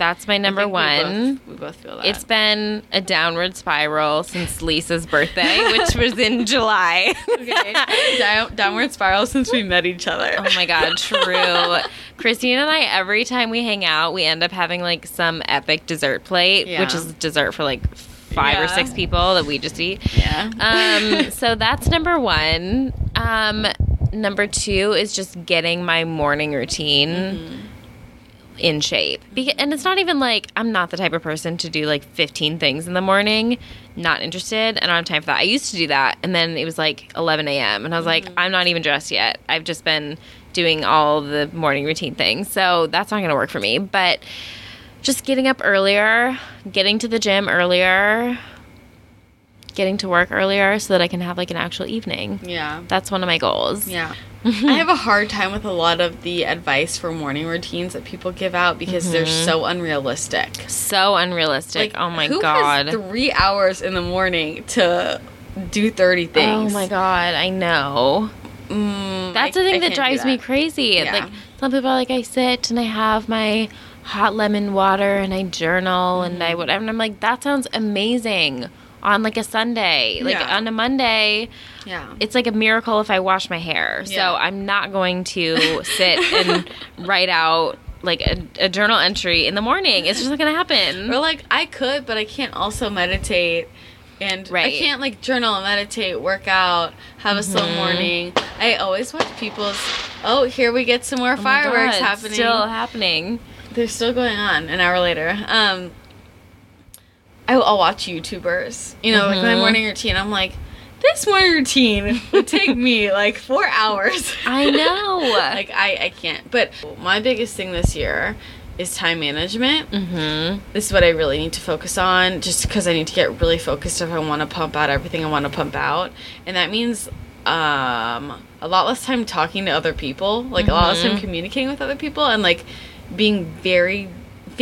That's my number one. We both, we both feel that. It's been a downward spiral since Lisa's birthday, [laughs] which was in July. okay. [laughs] Down, downward spiral since we met each other. Oh my god, true. Christine and I, every time we hang out, we end up having like some epic dessert plate, Yeah. which is dessert for like five or six people that we just eat. Yeah. Um, [laughs] so that's number one. Um, number two is just getting my morning routine Mm-hmm. In shape. And it's not even like I'm not the type of person to do like 15 things in the morning. Not interested. I don't have time for that. I used to do that, and then it was like 11 a.m. and I was Mm-hmm. like, I'm not even dressed yet. I've just been doing all the morning routine things, so that's not going to work for me. But just getting up earlier, getting to the gym earlier, getting to work earlier so that I can have like an actual evening. yeah. That's one of my goals. Yeah. I have a hard time with a lot of the advice for morning routines that people give out because they're so unrealistic. So unrealistic. oh my who god. Has three hours in the morning to do 30 things. Oh my god, I know. Mm, That's I- the I thing that can't do drives me crazy. Yeah. Like some people are like I sit and I have my hot lemon water and I journal and Mm-hmm. I whatever and I'm like that sounds amazing on like a Sunday. Like Yeah. on a Monday, Yeah. it's like a miracle if I wash my hair. Yeah. So I'm not going to sit and [laughs] write out like a, a journal entry in the morning. It's just not gonna happen. Or like I could, but I can't also meditate. And I can't like journal, meditate, work out, have a Mm-hmm. slow morning. I always watch people's. Oh, here we get some more Oh fireworks God, happening. Still happening. They're still going on an hour later. Um, I, I'll watch YouTubers. You know, like my morning routine. I'm like, this morning routine would take me [laughs] like four hours. I know. [laughs] like I, I can't. But my biggest thing this year is time management. mm-hmm. This is what I really need to focus on, just because I need to get really focused if I want to pump out everything I want to pump out, and that means um, a lot less time talking to other people, like a lot less time Mhm. communicating with other people, and like being very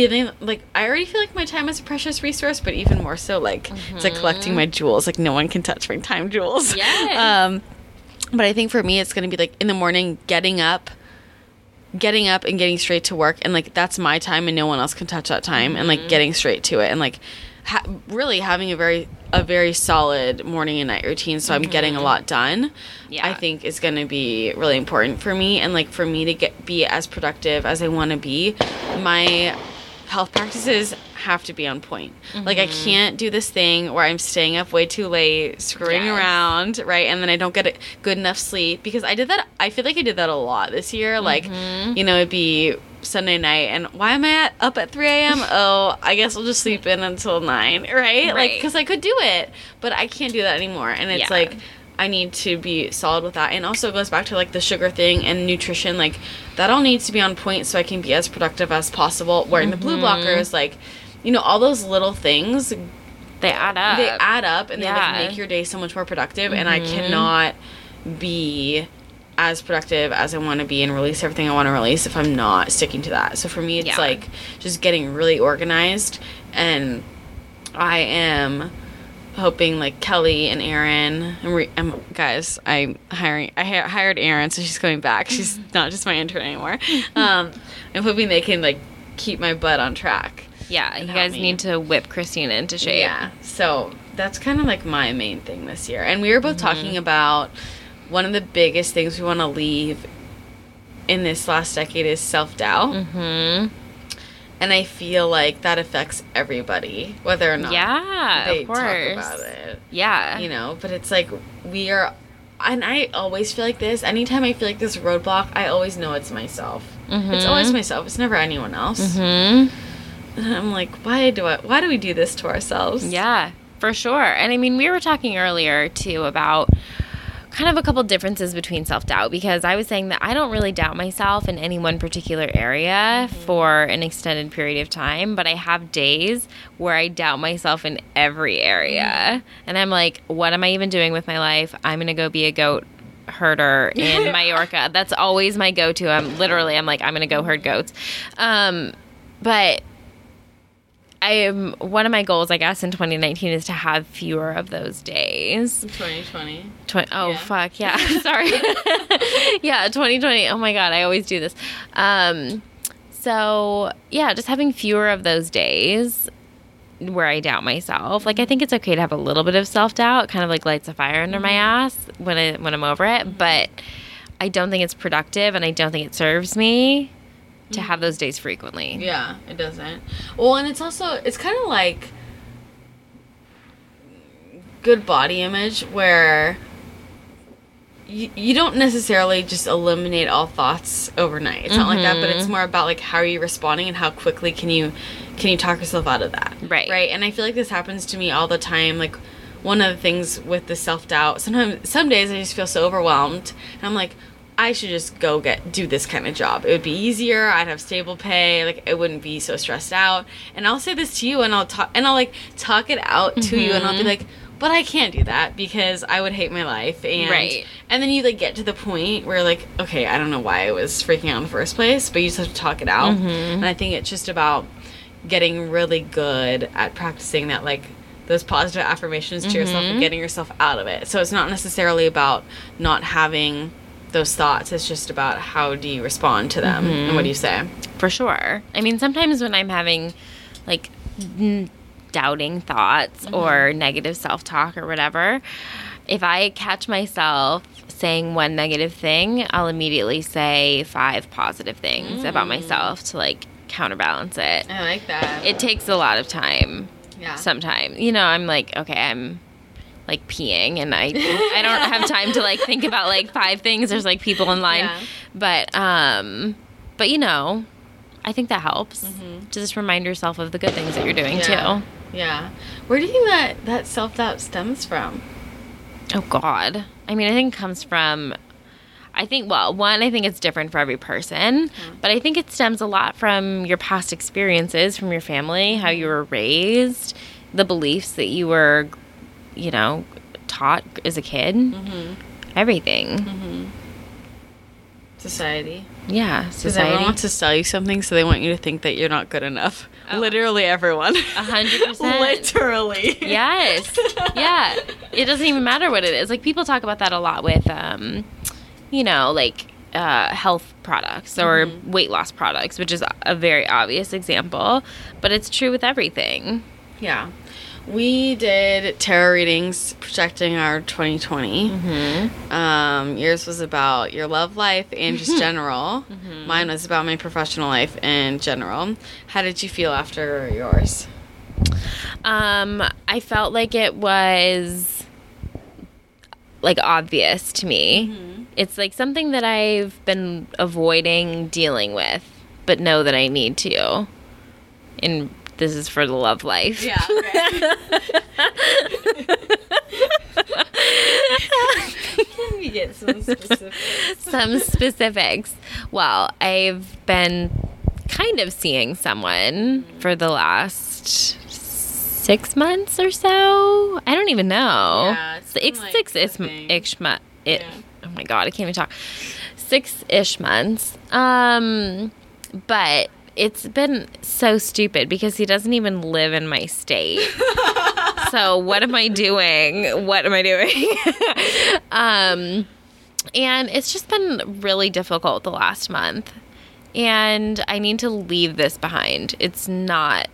feeling like I already feel like my time is a precious resource, but even more so like it's like collecting my jewels. Like no one can touch my time jewels. Yes. [laughs] Um, but I think for me, it's going to be like in the morning, getting up, getting up and getting straight to work, and like that's my time, and no one else can touch that time, and Mm-hmm. like getting straight to it, and like ha- really having a very a very solid morning and night routine, so I'm getting a lot done. Mm-hmm. Yeah. I think is going to be really important for me, and like for me to get be as productive as I want to be, my health practices have to be on point. Like I Mm-hmm. can't do this thing where I'm staying up way too late, screwing Yes. around, right? And then I don't get a good enough sleep because I did that. I feel like I did that a lot this year. Like, Mm-hmm. you know, it'd be Sunday night, and why am I at, up at 3 a.m.? [laughs] oh, I guess I'll just sleep in until 9, right? Like, because I could do it, but I can't do that anymore. And it's Yeah. like, I need to be solid with that. And also it goes back to like the sugar thing and nutrition. Like that all needs to be on point so I can be as productive as possible. Wearing the blue Mm-hmm. blockers, like, you know, all those little things, They add up. they add up and they like make your day so much more productive. And I Mhm. cannot be as productive as I want to be and release everything I want to release if I'm not sticking to that. So for me, it's Yeah. like just getting really organized and I am hoping like Kelly and Aaron. I'm, re- I'm guys. I'm hiring. I hi- hired Aaron, so she's coming back. She's [laughs] not just my intern anymore. Um, I'm hoping they can like keep my butt on track. yeah, you guys me. need to whip Christina into shape. Yeah. So that's kind of like my main thing this year. And we were both talking about one of the biggest things we want to leave in this last decade is self doubt. Mm-hmm. And I feel like that affects everybody, whether or not Yeah, they of course. talk about it. Yeah. You know, but it's like we are. And I always feel like this. Anytime I feel like this roadblock, I always know it's myself. It's always myself. It's never anyone else. Mm-hmm. [laughs] And I'm like, why do I? Why do we do this to ourselves? Yeah, for sure. And I mean, we were talking earlier too about kind of a couple differences between self doubt because I was saying that I don't really doubt myself in any one particular area for an extended period of time, but I have days where I doubt myself in every area. And I'm like, what am I even doing with my life? I'm going to go be a goat herder in [laughs] Mallorca. That's always my go to. I'm literally, I'm like, I'm going to go herd goats. Um, but I am one of my goals, I guess, in 2019 is to have fewer of those days. 2020. Twen- oh Yeah. fuck yeah, [laughs] [laughs] sorry. [laughs] yeah, 2020. Oh my god, I always do this. Um, so yeah, just having fewer of those days where I doubt myself. Like I think it's okay to have a little bit of self doubt, kind of like lights a fire under my ass when I when I'm over it. But I don't think it's productive, and I don't think it serves me to have those days frequently. Yeah, it doesn't. Well, and it's also it's kind of like good body image where you, you don't necessarily just eliminate all thoughts overnight. It's not like that, but it's mm-hmm. more about like how are you responding and how quickly can you can you talk yourself out of that. Right. Right. And I feel like this happens to me all the time. Like one of the things with the self doubt, sometimes some days I just feel so overwhelmed and I'm like, I should just go get do this kind of job. It would be easier. I'd have stable pay. Like it wouldn't be so stressed out. And I'll say this to you, and I'll talk and I'll like talk it out to you, and I'll be mm-hmm. like, but I can't do that because I would hate my life. And Right. and then you like get to the point where like, okay, I don't know why I was freaking out in the first place, but you just have to talk it out. Mm-hmm. And I think it's just about getting really good at practicing that like those positive affirmations to yourself and mm-hmm. getting yourself out of it. So it's not necessarily about not having those thoughts. It's just about how do you respond to them and what mm-hmm. do you say? For sure. I mean, sometimes when I'm having like n- doubting thoughts mm-hmm. or negative self talk or whatever, if I catch myself saying one negative thing, I'll immediately say five positive things about mm. myself to like counterbalance it. I like that. It takes a lot of time yeah. sometimes. You know, I'm like, okay, I'm like peeing and I [laughs] I don't have time to like think about like five things. There's like people in line. Yeah. But um but you know, I think that helps. To just remind yourself of the good things that you're doing Mm-hmm. Yeah. too. Yeah. Where do you think that that self doubt stems from? Oh God. I mean, I think it comes from. I think well, one, I think it's different for every person, but I think it stems a lot from your past experiences, from your family, how you were raised, the beliefs that you were, you know, taught as a kid, Mm-hmm. everything. Society. Yeah, Because society. everyone wants to sell you something, so they want you to think that you're not good enough. Oh. Literally everyone. A hundred [laughs] percent. Literally. Yes. Yeah. It doesn't even matter what it is. Like people talk about that a lot with um you know, like uh, health products or Mm-hmm. weight loss products, which is a very obvious example, but it's true with everything. Yeah. We did tarot readings projecting our 2020. Mm-hmm. Um, yours was about your love life and just [laughs] general. Mm-hmm. Mine was about my professional life and general. How did you feel after yours? Um, I felt like it was like obvious to me. It's like something that I've been avoiding dealing with, but know that I need to. And this is for the love life. Yeah. Can [laughs] we get some specific? Some specifics. Well, I've been kind of seeing someone for the last six months or so. I don't even know. Yeah, it's like, six ish, ish month. It, Yeah. Oh my god, I can't even talk. Six ish months. Um, but it's been so stupid because he doesn't even live in my state. [laughs] so what am I doing? What am I doing? [laughs] um, and it's just been really difficult the last month. And I need to leave this behind. It's not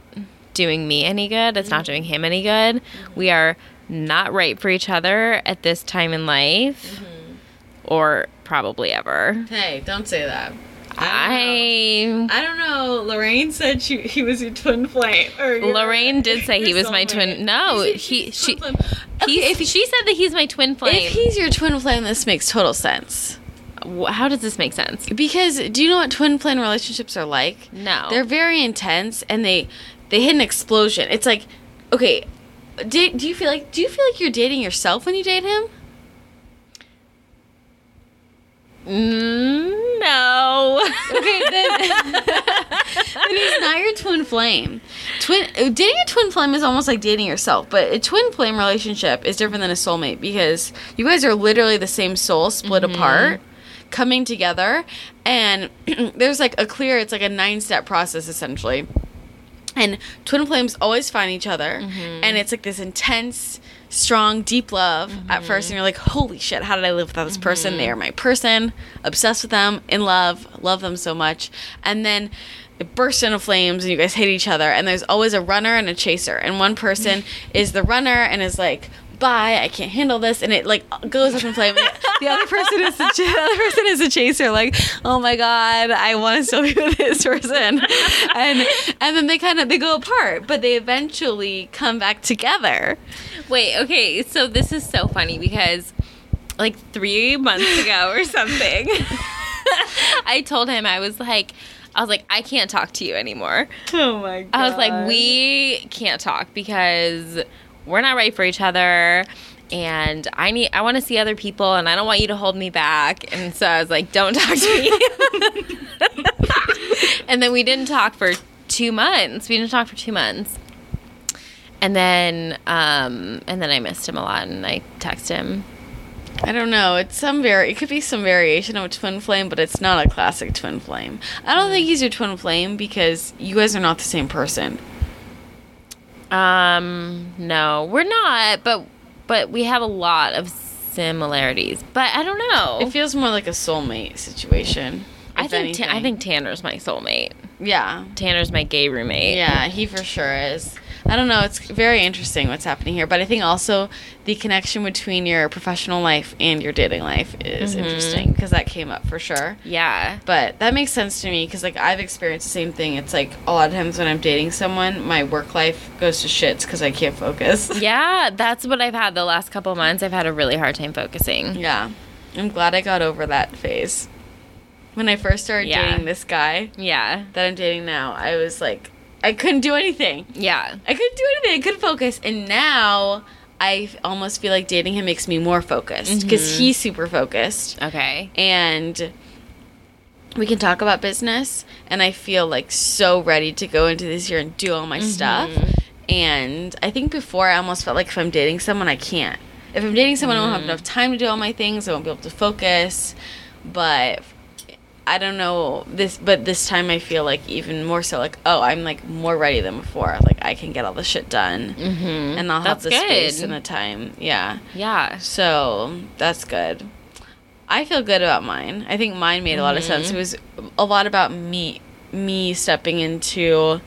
doing me any good. It's not mm-hmm. doing him any good. Mm-hmm. We are not right for each other at this time in life mm-hmm. or probably ever. Hey, don't say that. I I don't know. Lorraine said she, he was your twin flame. Or Lorraine did say he was my twin. No, he she flame. Okay, if, she said that he's my twin flame. if he's your twin flame, this makes total sense. How does this make sense? Because do you know what twin flame relationships are like? No. They're very intense and they they hit an explosion. It's like, okay, do, do you feel like do you feel like you're dating yourself when you date him? Mm, no. Okay, then, [laughs] then he's not your twin flame. Twin dating a twin flame is almost like dating yourself, but a twin flame relationship is different than a soulmate because you guys are literally the same soul split apart, coming together, and [clears throat] there's like a clear. It's like a nine step process essentially. And twin flames always find each other, mm-hmm. and it's like this intense, strong, deep love at mm-hmm. first, and you're like, "Holy shit! How did I live without this person? Mm-hmm. They are my person. Obsessed with them, in love, love them so much." And then it bursts into flames, and you guys hate each other. And there's always a runner and a chaser, and one person [laughs] is the runner and is like. Bye! I can't handle this, and it like goes up in flame. And [laughs] the other person is the, ch- the other person is a chaser. Like, oh my god, I want to still be with this person, and and then they kind of they go apart, but they eventually come back together. Wait, okay, so this is so funny because like three months ago or [laughs] something, [laughs] I told him I was like, I was like, I can't talk to you anymore. Oh my god! I was like, we can't talk because we're not right for each other. And I need, I want to see other people, and I don't want you to hold me back. And so I was like, "Don't talk to me." [laughs] and then we didn't talk for two months. We didn't talk for two months. And then, um, and then I missed him a lot, and I texted him. I don't know. It's some vari. It could be some variation of a twin flame, but it's not a classic twin flame. I don't think he's your twin flame because you guys are not the same person. Um, no, we're not, but but we have a lot of similarities. But I don't know. It feels more like a soulmate situation. I think Ta- I think Tanner's my soulmate. yeah, Tanner's my gay roommate. Yeah, he for sure is. I don't know. It's very interesting what's happening here, but I think also the connection between your professional life and your dating life is Mhm. interesting because that came up for sure. Yeah. But that makes sense to me because like I've experienced the same thing. It's like a lot of times when I'm dating someone, my work life goes to shits because I can't focus. [laughs] Yeah, that's what I've had the last couple months. I've had a really hard time focusing. Yeah, I'm glad I got over that phase. When I first started Yeah. dating this guy Yeah. that I'm dating now, I was like, I couldn't do anything. Yeah. I couldn't do anything. I couldn't focus. And now I almost feel like dating him makes me more focused because mm-hmm. he's super focused. Okay. And we can talk about business. And I feel like so ready to go into this year and do all my mm-hmm. stuff. And I think before I almost felt like if I'm dating someone, I can't. If I'm dating someone, I won't have mm-hmm. enough time to do all my things. I won't be able to focus. But I don't know this, but this time I feel like even more so like oh I'm like more ready than before. Like I can get all the shit done, mm-hmm. and I'll have That's the space and the time. Yeah, Yeah. so that's good. I feel good about mine. I think mine made a lot of sense. It was a lot about me, me stepping into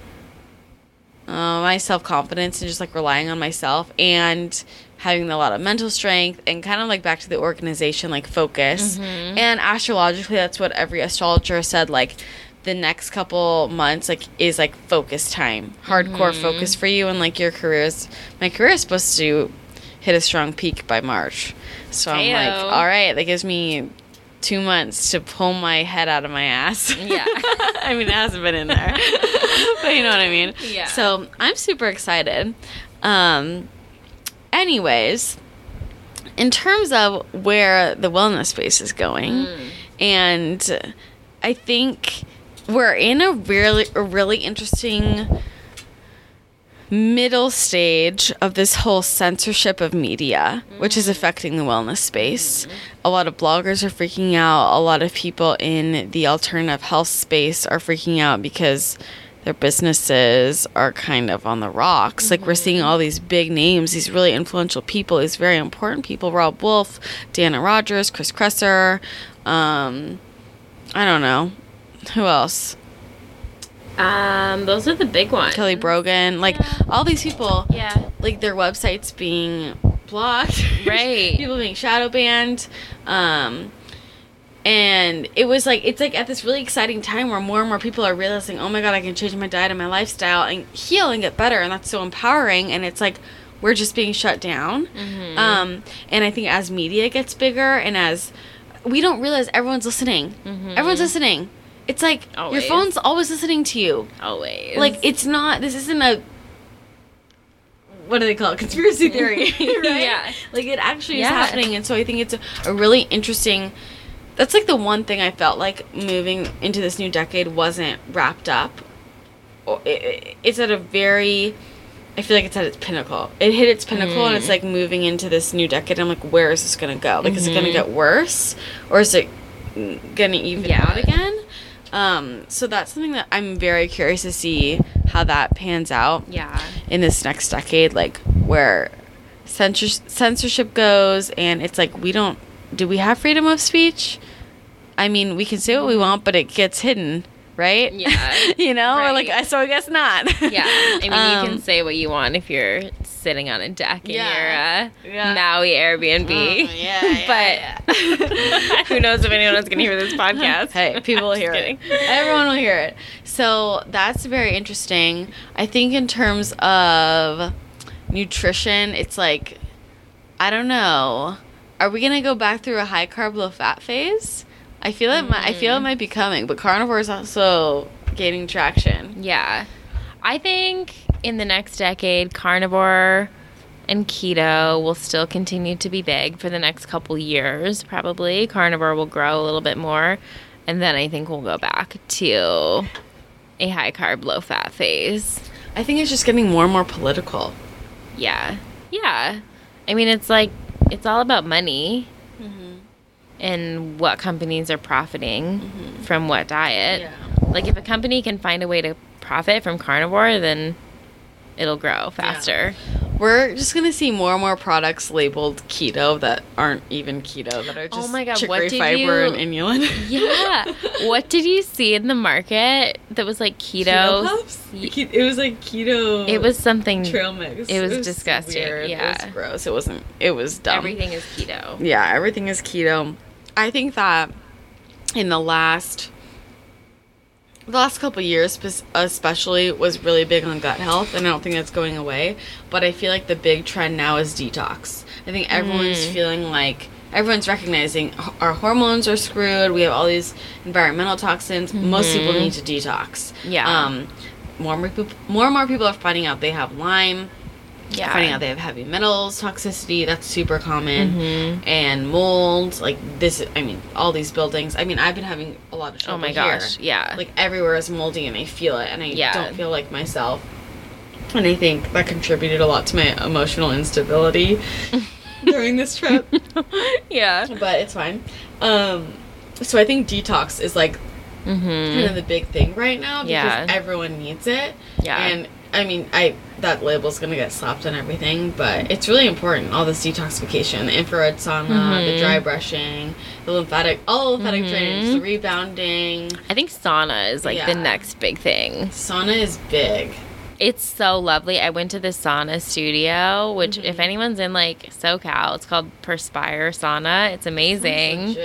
uh, my self confidence and just like relying on myself and having a lot of mental strength and kind of like back to the organization, like focus. And astrologically, that's what every astrologer said. Like the next couple months, like is like focus time, hardcore focus for you, and like your career's. My career is supposed to hit a strong peak by March, so I'm like, all right, that gives me. Two months to pull my head out of my ass. Yeah. [laughs] I mean, it hasn't been in there, [laughs] but you know what I mean. Yeah. So I'm super excited. Um, anyways, in terms of where the wellness space is going, mm. and I think we're in a really, a really interesting middle stage of this whole censorship of media, which is mm. affecting the wellness space. Mm-hmm. A lot of bloggers are freaking out. A lot of people in the alternative health space are freaking out because their businesses are kind of on the rocks. Like we're seeing all these big names, these really influential people, these very important people, Robb Wolf, Diana Rodgers, Chris Kresser, um, I don't know. Who else? Um, those are the big ones. Kelly Brogan, like all these people, Yeah. like their websites being blocked, [laughs] Right. people being shadow banned, um, and it was like it's like at this really exciting time where more and more people are realizing, oh my god, I can change my diet and my lifestyle and heal and get better, and that's so empowering. And it's like we're just being shut down, Mm-hmm. um, and I think as media gets bigger and as we don't realize everyone's listening, everyone's listening. It's like your Mm-hmm. Phone's always listening to you Always. like it's not this isn't a what do they call it conspiracy theory [laughs] right [laughs] Yeah. like it actually Yeah. is happening and so i think it's a, a really interesting that's like the one thing i felt like moving into this new decade wasn't wrapped up Or it- it, it's at a very i feel like it's at its pinnacle it hit its pinnacle and Mm. it's like moving into this new decade i'm like where is this gonna go like is it Mm-hmm. gonna get worse or is it gonna even Yeah. out again um, so that's something that I'm very curious to see how that pans out yeah. in this next decade, like where censors- censorship goes, and it's like we don't. Do we have freedom of speech? I mean, we can say what we want, but it gets hidden, right? Yeah. [laughs] you know, or like so. I guess not. Yeah. I mean, you Um, can say what you want if you're sitting on a deck in Yeah. your uh, Yeah. Maui Airbnb. Oh, yeah, [laughs] yeah, but [laughs] who knows if anyone else going to hear this podcast? Hey, people will hear kidding. it. Everyone will hear it. So that's very interesting. I think in terms of nutrition, it's like I don't know. Are we gonna go back through a high carb, low fat phase? I feel it. Might, I feel Mm. it might be coming, but carnivore is also gaining traction. Yeah. I think in the next decade, carnivore and keto will still continue to be big for the next couple years, probably. Carnivore will grow a little bit more. And then I think we'll go back to a high carb, low fat phase. I think it's just getting more and more political. Yeah. Yeah. I mean, it's like, it's all about money mm-hmm. and what companies are profiting mm-hmm. from what diet. Yeah. Like, if a company can find a way to profit from carnivore, then it'll grow faster. We're just gonna see more and more products labeled keto that aren't even keto that are oh just Oh my God, what did fiber you- and inulin. [laughs] Yeah. what did you see in the market that was like keto? Keto? It was like keto. It was something. trail mix. It was disgusting, It yeah. was gross. It wasn't. It was dumb. Everything is keto. Yeah, everything is keto. I think that in the last the last couple years especially was really big on gut health and I don't think that's going away, but I feel like the big trend now is detox. I think everyone's Mm. feeling like everyone's recognizing our hormones are screwed. We have all these environmental toxins. Most people need to detox. Mm-hmm. Yeah. Um more and more people, more and more people are finding out they have Lyme. Yeah. Finding out they have heavy metals toxicity. That's super common. Mhm. And mold, like this. I mean, all these buildings. I mean, I've been having a lot of trouble Oh my here. gosh. Yeah. Like everywhere is moldy, and I feel it, and I Yeah. don't feel like myself. And I think that contributed a lot to my emotional instability [laughs] during this trip. [laughs] yeah. but it's fine. Um, so I think detox is like kind Mhm. of the big thing right now because Yeah. everyone needs it. Yeah. And I mean, I that label's gonna get slapped on everything, but it's really important. All this detoxification, the infrared sauna, the Mhm. dry brushing, the lymphatic, all lymphatic Mhm. drainage, the rebounding. I think sauna is like the next big thing. Sauna is big. It's so lovely. I went to the sauna studio, which Mm-hmm. if anyone's in like SoCal, it's called Perspire Sauna. It's amazing.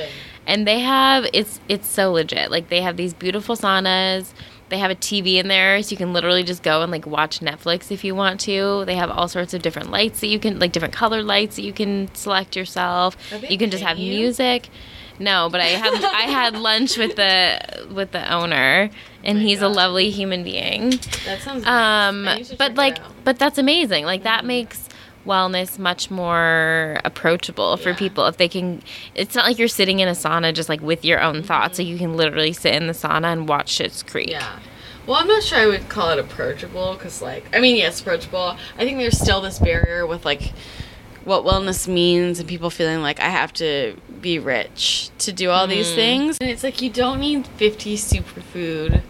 And they have it's it's so legit like they have these beautiful saunas they have a tv in there so you can literally just go and like watch netflix if you want to they have all sorts of different lights that you can like different color lights that you can select yourself you can just have you? music no but i had [laughs] i had lunch with the with the owner and Oh he's a lovely human being That sounds. um nice. I need to but like. Mm-hmm. but that's amazing like that makes wellness much more approachable for Yeah. people if they can it's not like you're sitting in a sauna just like with your own thoughts so you can literally sit in the sauna and watch Schitt's Creek Mm-hmm. Yeah. Well, I'm not sure I would call it approachable because, like, I mean, yes, approachable. I think there's still this barrier with, like, what wellness means and people feeling like I have to be rich to do all these Mm-hmm. things. And it's like you don't need 50 superfood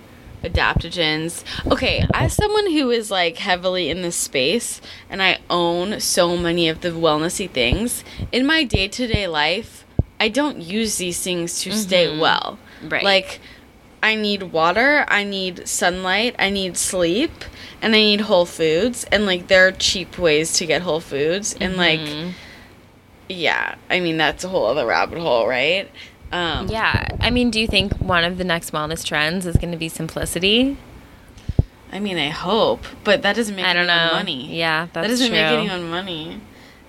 adaptogens. Okay, as someone who is like heavily in this space and I own so many of the wellnessy things, in my day-to-day life, I don't use these things to stay well. Mm-hmm. Right. Like I need water, I need sunlight, I need sleep, and I need whole foods. And like there are cheap ways to get whole foods. And like Mm-hmm. yeah, I mean that's a whole other rabbit hole, right? Um yeah i mean do you think one of the next wellness trends is going to be simplicity I mean I hope, but that doesn't make i don't anyone know money. yeah that's that doesn't true make anyone money.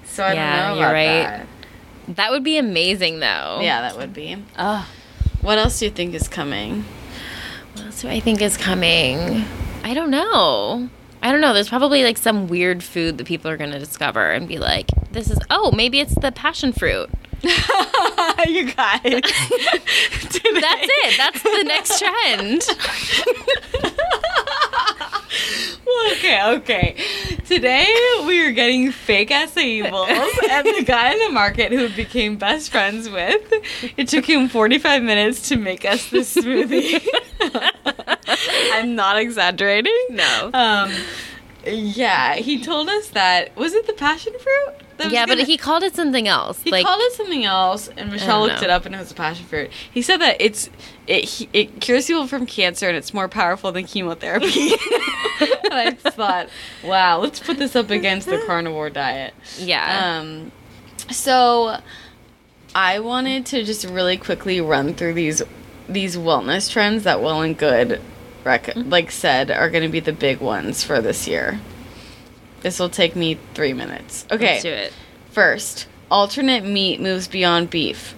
So I Yeah, don't know you're about right. that would be amazing though. Yeah, that would be. oh What else do you think is coming? What else do I think is coming? I don't know. I don't know. There's probably like some weird food that people are going to discover and be like, this is, oh, maybe it's the passion fruit. [laughs] you guys. [laughs] That's it. That's the next trend. Well, okay, okay. Today we are getting fake acai bowls, [laughs] and the guy in the market who became best friends with, it took him 45 minutes to make us this smoothie. I'm not exaggerating. No. Um, yeah, he told us that was it the passion fruit? That Yeah, but gonna- he called it something else. he like, called it something else, and Michelle looked know. it up, and it was a passion fruit. He said that it's it it cures people from cancer, and it's more powerful than chemotherapy. [laughs] and I thought, wow, let's put this up against the carnivore diet. yeah. Um, so I wanted to just really quickly run through these these wellness trends that Well and Good rec- mm-hmm. like said are going to be the big ones for this year. This will take me three minutes. Okay. Let's do it. First, alternate meat moves beyond beef.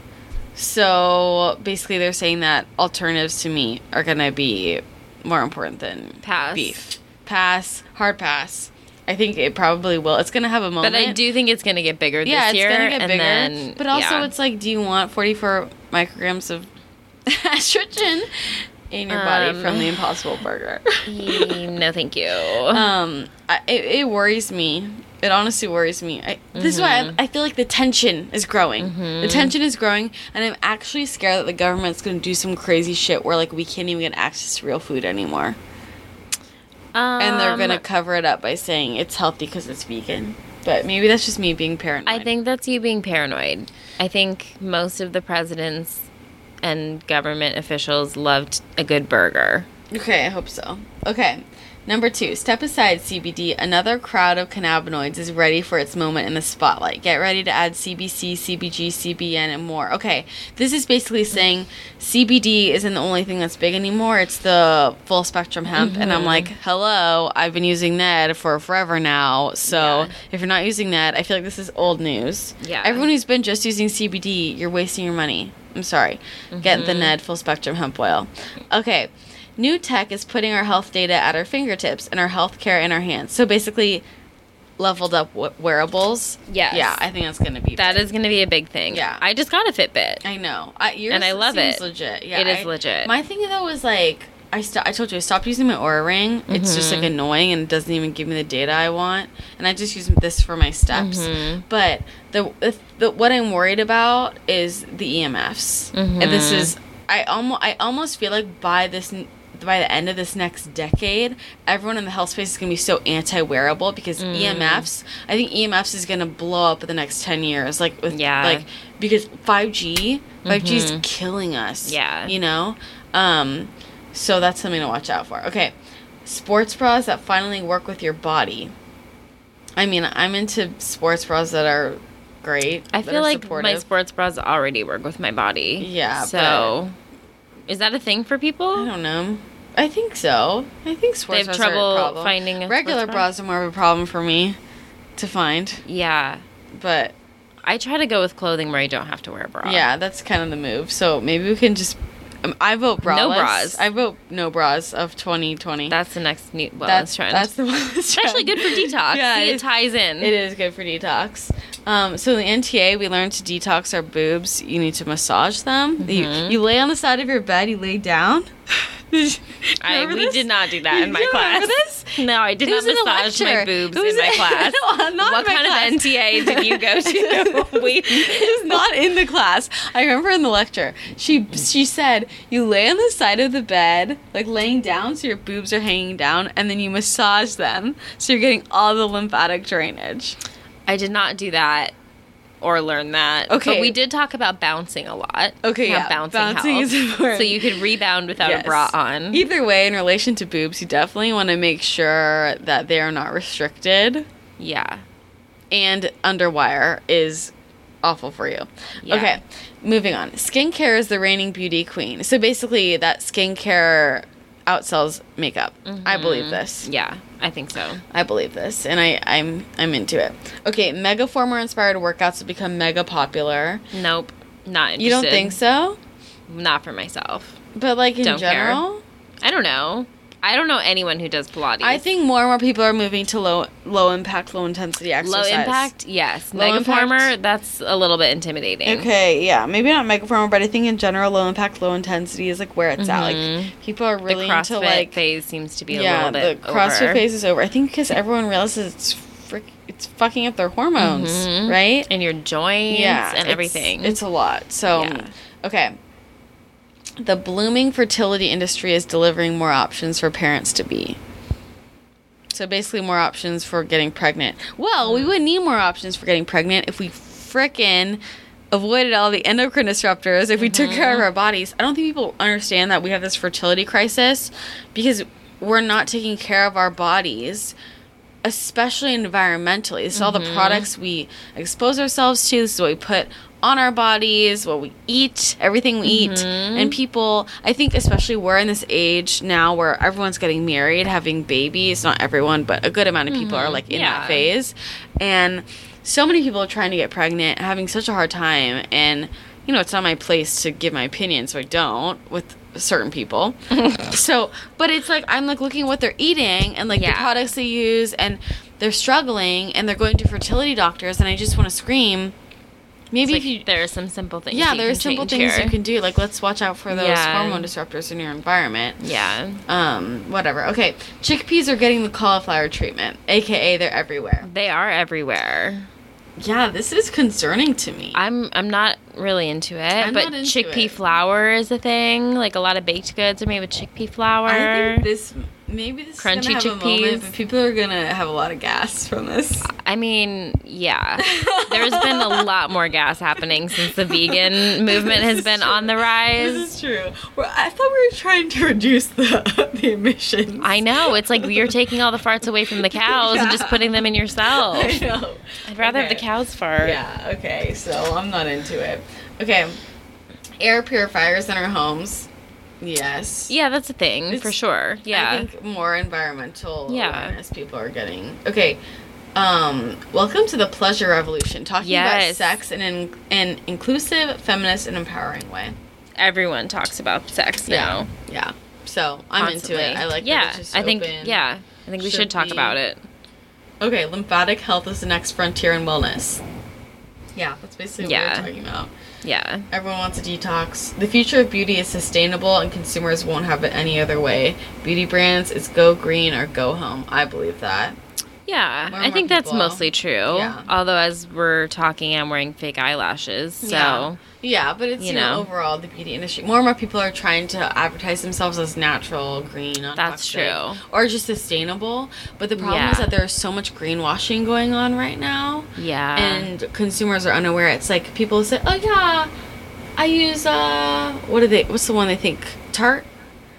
So basically, they're saying that alternatives to meat are going to be more important than Pass. beef. Pass, hard pass. I think it probably will. It's going to have a moment. But I do think it's going to get bigger Yeah, this year. Yeah, it's going to get bigger. Then, but also, yeah. it's like, do you want 44 micrograms of [laughs] estrogen [laughs] in your body Um, from the Impossible Burger? [laughs] No, thank you. um, I, it, it worries me. It honestly worries me. I, This is why I, I feel like the tension is growing. The tension is growing, and I'm actually scared that the government's going to do some crazy shit where like we can't even get access to real food anymore, and they're Um, going to cover it up by saying it's healthy because it's vegan. But maybe that's just me being paranoid. I think that's you being paranoid. I think most of the presidents and government officials loved a good burger. Okay, I hope so. Okay. Number two, step aside CBD. Another crowd of cannabinoids is ready for its moment in the spotlight. Get ready to add CBC, CBG, CBN, and more. Okay, this is basically saying CBD isn't the only thing that's big anymore. It's the full spectrum hemp. And I'm mm-hmm. like, hello, I've been using Ned for forever now. So Yeah. if you're not using Ned, I feel like this is old news. Yeah. Everyone who's been just using CBD, you're wasting your money. I'm sorry. Get the mm-hmm. Ned full spectrum hemp oil. Okay. New tech is putting our health data at our fingertips and our healthcare in our hands. So basically, leveled up w- wearables. Yes. Yeah, I think that's gonna be That big. is going to be a big thing. Yeah. I just got a Fitbit. I know. I, yours And I love it. Legit. Yeah, It is I- legit. My thing though was like. I, st- I told you I stopped using my Oura ring. It's just Mm-hmm. like annoying and it doesn't even give me the data I want. And I just use this for my steps. Mhm. But the, the, the what I'm worried about is the EMFs. And this Mhm. is I almost I almost feel like by this by the end of this next decade, everyone in the health space is going to be so anti-wearable because Mm. EMFs. I think EMFs is going to blow up in the next ten years. Like with Yeah. like because 5G, 5G is Mhm. killing us. Yeah. you know. Um, so that's something to watch out for. Okay, sports bras that finally work with your body. I mean, I'm into sports bras that are great. I feel like my sports bras already work with my body. Yeah, So, is that a thing for people? I don't know. I think so. I think sports They have bras are a trouble problem. finding a regular bras are more of a problem for me to find. Yeah. But I try to go with clothing where I don't have to wear a bra. yeah, that's kind of the move. So maybe we can just. Um, I vote bras. No bras. I vote no bras of 2020. That's the next new wellness that's trend. That's the [laughs] one. it's actually good for detox. Yeah, it it ties in. It is good for detox. Um, so in the NTA, we learned to detox our boobs. You need to massage them. You, Mhm. you lay on the side of your bed. You lay down. [laughs] Did you I, we this? did not do that in my class. No, I did It not was in a massage my boobs in my [laughs] class. No, not what kind class. of NTA did you go to? [laughs] we, It's not in the class. I remember in the lecture, she she said you lay on the side of the bed, like laying down, so your boobs are hanging down, and then you massage them, so you're getting all the lymphatic drainage. I did not do that or learn that. Okay. But we did talk about bouncing a lot. Okay, yeah, bouncing, bouncing is important. So you could rebound without Yes. a bra on. Either way, in relation to boobs, you definitely want to make sure that they are not restricted, yeah. and underwire is awful for you. Yeah. Okay, moving on. Skincare is the reigning beauty queen. So basically, that skincare outsells makeup. I mm-hmm. believe this. Yeah, I think so. I believe this, and I, I'm I'm into it. Okay, Megaformer inspired workouts have become mega popular. Nope. Not interested. You don't think so? Not for myself. But like in Don't care. general, I don't know. I don't know anyone who does Pilates. I think more and more people are moving to low low impact, low intensity exercise. low impact, yes. Low Megaformer, impact? that's a little bit intimidating. Okay, yeah, maybe not megaformer, but I think in general, low impact, low intensity is like where it's at. Like Mhm. people are The really CrossFit into like phase seems to be a yeah, little bit the CrossFit over. phase is over. I think because everyone realizes it's frick, it's fucking up their hormones, Mhm. right? and your joints yeah, and everything. It's a lot. So, Yeah. okay. The blooming fertility industry is delivering more options for parents to be. So basically, more options for getting pregnant. Well, we would need more options for getting pregnant if we frickin' avoided all the endocrine disruptors. If we took care of mm-hmm. our bodies, I don't think people understand that we have this fertility crisis because we're not taking care of our bodies especially environmentally. This is all the mm-hmm. products we expose ourselves to. This is what we put on our bodies, what we eat, everything we eat. Mm-hmm. And people, I think, especially we're in this age now where everyone's getting married, having babies. Not everyone, but a good amount of people are mm-hmm. like in Yeah. that phase. And so many people are trying to get pregnant, having such a hard time. And, you know, it's not my place to give my opinion, so I don't with certain people. [laughs] so, but it's like I'm like looking at what they're eating and like the products they use, and they're struggling and they're going to fertility doctors, and I just want to scream. Maybe like you, there are some simple things. yeah, there are simple things here. you can do. Like let's watch out for those Yeah. hormone disruptors in your environment. Yeah, Um, whatever. Okay, chickpeas are getting the cauliflower treatment, aka they're everywhere. they are everywhere. Yeah, this is concerning to me. I'm I'm not really into it, I'm but into chickpea it. flour is a thing. Like a lot of baked goods are made with chickpea flour. I think this maybe this Crunchy is gonna have a chickpeas. moment, but people are gonna have a lot of gas from this. I mean, yeah. There's been a lot more gas happening since the vegan [laughs] movement has been true. on the rise. This is true. Well, I thought we were trying to reduce the [laughs] the emissions. I know. It's like you're taking all the farts away from the [laughs] cows and just putting them in yourself. I know. I'd rather have the cows fart. Yeah. Okay. So I'm not into it. Okay. Air purifiers in our homes. Yes. Yeah, that's a thing for sure. Yeah. I think more environmental Yeah. awareness people are getting. Okay. Um, welcome to the pleasure revolution. Talking about Yes. sex in an, an inclusive, feminist, and empowering way. Everyone talks about sex now. Yeah. So I'm constantly. into it. I like that Yeah, it's I think. open. Yeah, I think we Should should talk be- about it. Okay, lymphatic health is the next frontier in wellness. Yeah, that's basically Yeah. what we're talking about. Yeah. Everyone wants a detox. The future of beauty is sustainable and consumers won't have it any other way. Beauty brands is go green or go home. I believe that. Yeah, I think more that's mostly true. Yeah. Although, as we're talking, I'm wearing fake eyelashes. So, Yeah. Yeah, but it's you, You know, know. overall the beauty industry. More and more people are trying to advertise themselves as natural, green, That's true. or just sustainable. But the problem Yeah. is that there's so much greenwashing going on right now, yeah. and consumers are unaware. It's like people say, "Oh yeah, I use uh, what are they? What's the one they think? Tarte?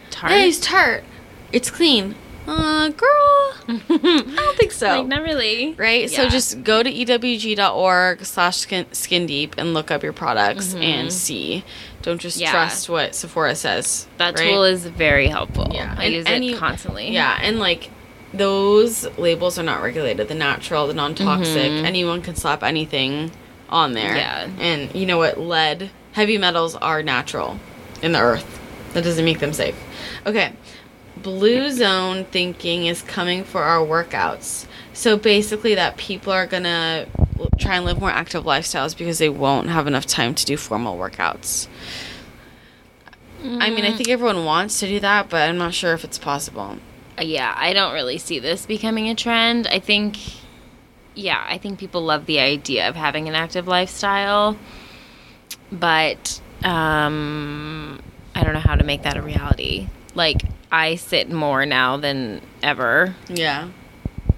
Tarte? Yeah, I use Tarte. It's clean." Uh, girl, I don't think so. like, not really. Right? So just go to ewg.org slash skin, deep and look up your products and see. Don't just Mm-hmm. Yeah. trust what Sephora says. That right? tool is very helpful. Yeah, I and use any- it constantly. Yeah, and like those labels are not regulated. The natural, the non toxic, anyone can slap anything on there. Mm-hmm. Yeah. And you know what? Lead, heavy metals are natural in the earth. That doesn't make them safe. Okay. Blue zone thinking is coming for our workouts. So basically, that people are gonna try and live more active lifestyles because they won't have enough time to do formal workouts. I mean, I think everyone wants to do that, but I'm not sure if it's possible. Uh, yeah, I don't really see this becoming a trend. I think, yeah, I think people love the idea of having an active lifestyle, but um, I don't know how to make that a reality. Like, I sit more now than ever, Yeah.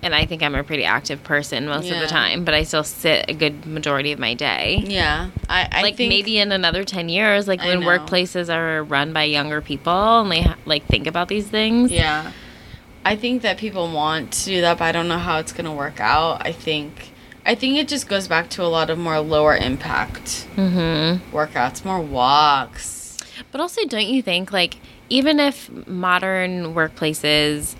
and I think I'm a pretty active person most of the time, but I still sit a good majority of my day. Yeah. I, I like maybe in another 10 years like I when know. workplaces are run by younger people and they like think about these things Yeah. I think that people want to do that, but I don't know how it's gonna work out. I think I think it just goes back to a lot of more lower impact mm-hmm. workouts, more walks. but also don't you think like even if modern workplaces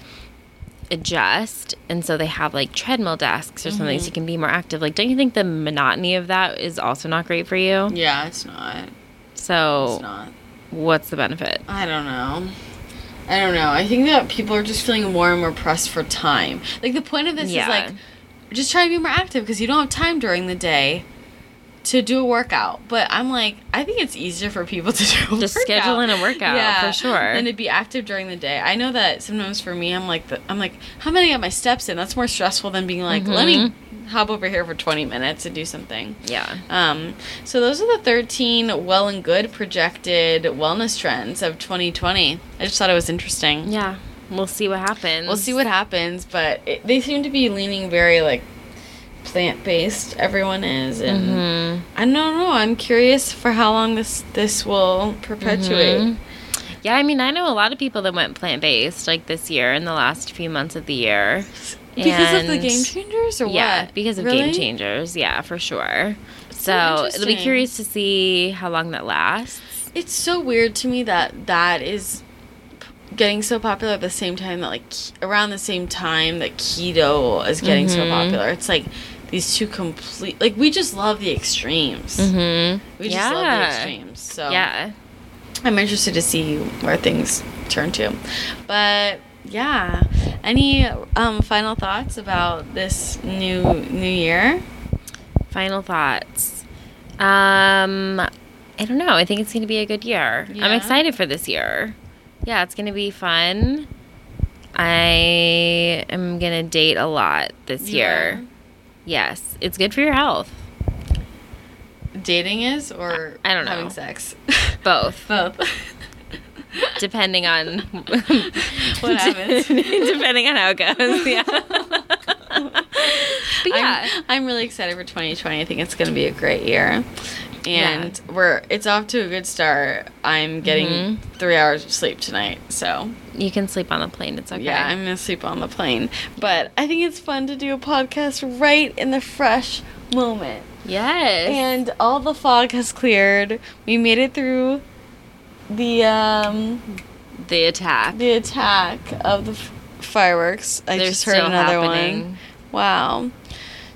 adjust and so they have like treadmill desks or something so mm-hmm. you can be more active like don't you think the monotony of that is also not great for you Yeah, it's not. so It's not. what's the benefit I don't know. I don't know. I think that people are just feeling more and more pressed for time. Like the point of this Yeah. is like just try to be more active because you don't have time during the day to do a workout. But I'm like, I think it's easier for people [laughs] to do a Just workout. schedule in a workout, yeah, for sure. And to be active during the day. I know that sometimes for me, I'm like, the, I'm like, how many get my steps in? That's more stressful than being like, let me Mm-hmm. hop over here for 20 minutes and do something. yeah Um, so those are the 13 well and good projected wellness trends of 2020. I just thought it was interesting. yeah we'll see what happens We'll see what happens, but it, they seem to be leaning very like plant based. Everyone is, and Mhm. I don't know. I'm curious for how long this this will perpetuate. Mhm. Yeah, I mean, I know a lot of people that went plant based like this year in the last few months of the year. Because of the game changers, or Yeah, what? because of Really? game changers. Yeah, for sure. so So it'll be curious to see how long that lasts. It's so weird to me that that is getting so popular at the same time that like around the same time that keto is getting so Mhm. popular. It's like these two complete like we just love the extremes. Mm-hmm. We just yeah. love the extremes. So Yeah. I'm interested to see where things turn to. But yeah, any um, final thoughts about this new new year? Final thoughts. Um, I don't know. I think it's going to be a good year. Yeah? I'm excited for this year. Yeah, it's going to be fun. I am going to date a lot this year. Yes, it's good for your health. Dating is or I don't know. having sex. Both. [laughs] Both. [laughs] depending on [laughs] What happens. depending on how it goes. Yeah. but yeah. I'm, I'm really excited for 2020. I think it's going to be a great year. And we're it's off to a good start. I'm getting Mhm. three hours of sleep tonight, so you can sleep on the plane. It's okay. yeah, I'm gonna sleep on the plane. But I think it's fun to do a podcast right in the fresh moment. yes. And all the fog has cleared. We made it through the um the attack. the attack of the f- fireworks. I They're just heard another happening. one. Wow.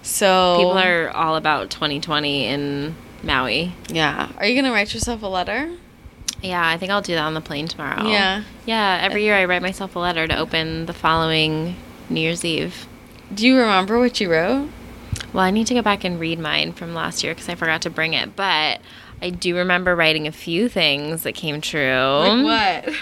So People are all about 2020 in Maui. Yeah. Are you gonna write yourself a letter? Yeah, I think I'll do that on the plane tomorrow. Yeah. Yeah, every year I write myself a letter to open the following New Year's Eve. Do you remember what you wrote? Well, I need to go back and read mine from last year because I forgot to bring it. But I do remember writing a few things that came true. Like what?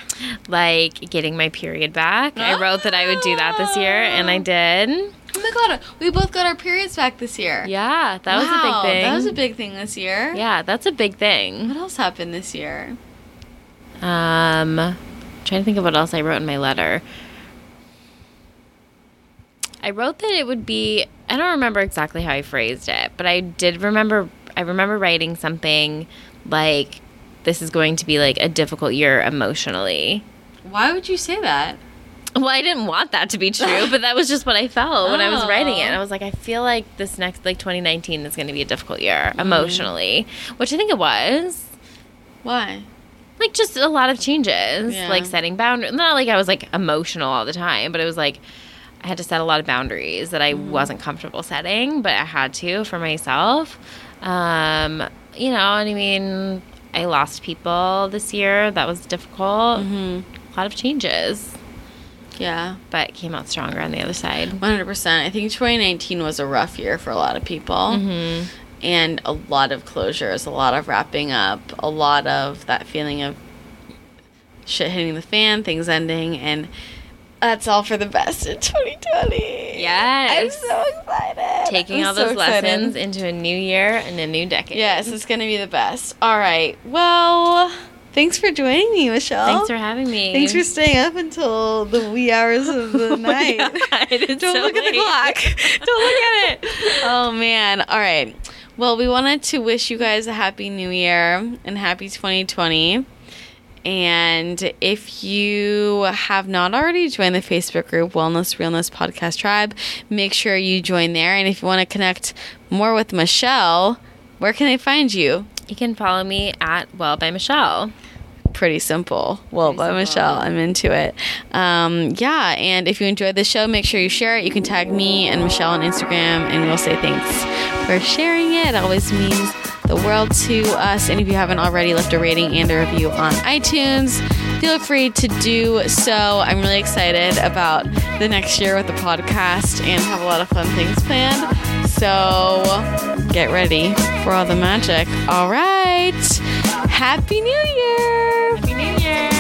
Like getting my period back. I wrote that I would do that this year, and I oh. did. Oh my god, we both got our periods back this year. Yeah, that was a big thing. That was a big thing this year. yeah, that's a big thing. What else happened this year? Um, trying to think of what else I wrote in my letter. I wrote that it would be. I don't remember exactly how I phrased it, but I did remember. I remember writing something like, "This is going to be like a difficult year emotionally." Why would you say that? Well, I didn't want that to be true, but that was just what I felt when I was writing it. [laughs] Oh. I was like, I feel like this next, like 2019, is going to be a difficult year emotionally, which I think it was. Why? like just a lot of changes Yeah. like setting boundaries not like i was like emotional all the time but it was like i had to set a lot of boundaries that i wasn't comfortable setting but i had to for myself um you know and i mean i lost people this year that was difficult Mm-hmm. a lot of changes Yeah, but came out stronger on the other side 100%. I think 2019 was a rough year for a lot of people. mm-hmm. And a lot of closures, a lot of wrapping up, a lot of that feeling of shit hitting the fan, things ending, and that's all for the best in 2020. Yes. I'm so excited. taking I'm all so those excited. lessons into a new year and a new decade Yes, it's going to be the best. All right. Well, thanks for joining me, Michelle. thanks for having me Thanks for staying up until the wee hours of the [laughs] oh, night. [laughs] God, Don't so look at the clock. [laughs] Don't look at it. Oh man. All right. Well, we wanted to wish you guys a happy new year and happy 2020. And if you have not already joined the Facebook group Wellness Realness Podcast Tribe, make sure you join there. And if you want to connect more with Michelle, where can they find you? You can follow me at Well by Michelle. pretty simple. Well, Pretty by simple. Michelle, I'm into it. Um, yeah, and if you enjoyed the show, make sure you share it. You can tag me and Michelle on Instagram, and we'll say thanks for sharing it. It always means the world to us. And if you haven't already left a rating and a review on iTunes, feel free to do so. I'm really excited about the next year with the podcast and have a lot of fun things planned. So get ready for all the magic. All right. Happy New Year! Happy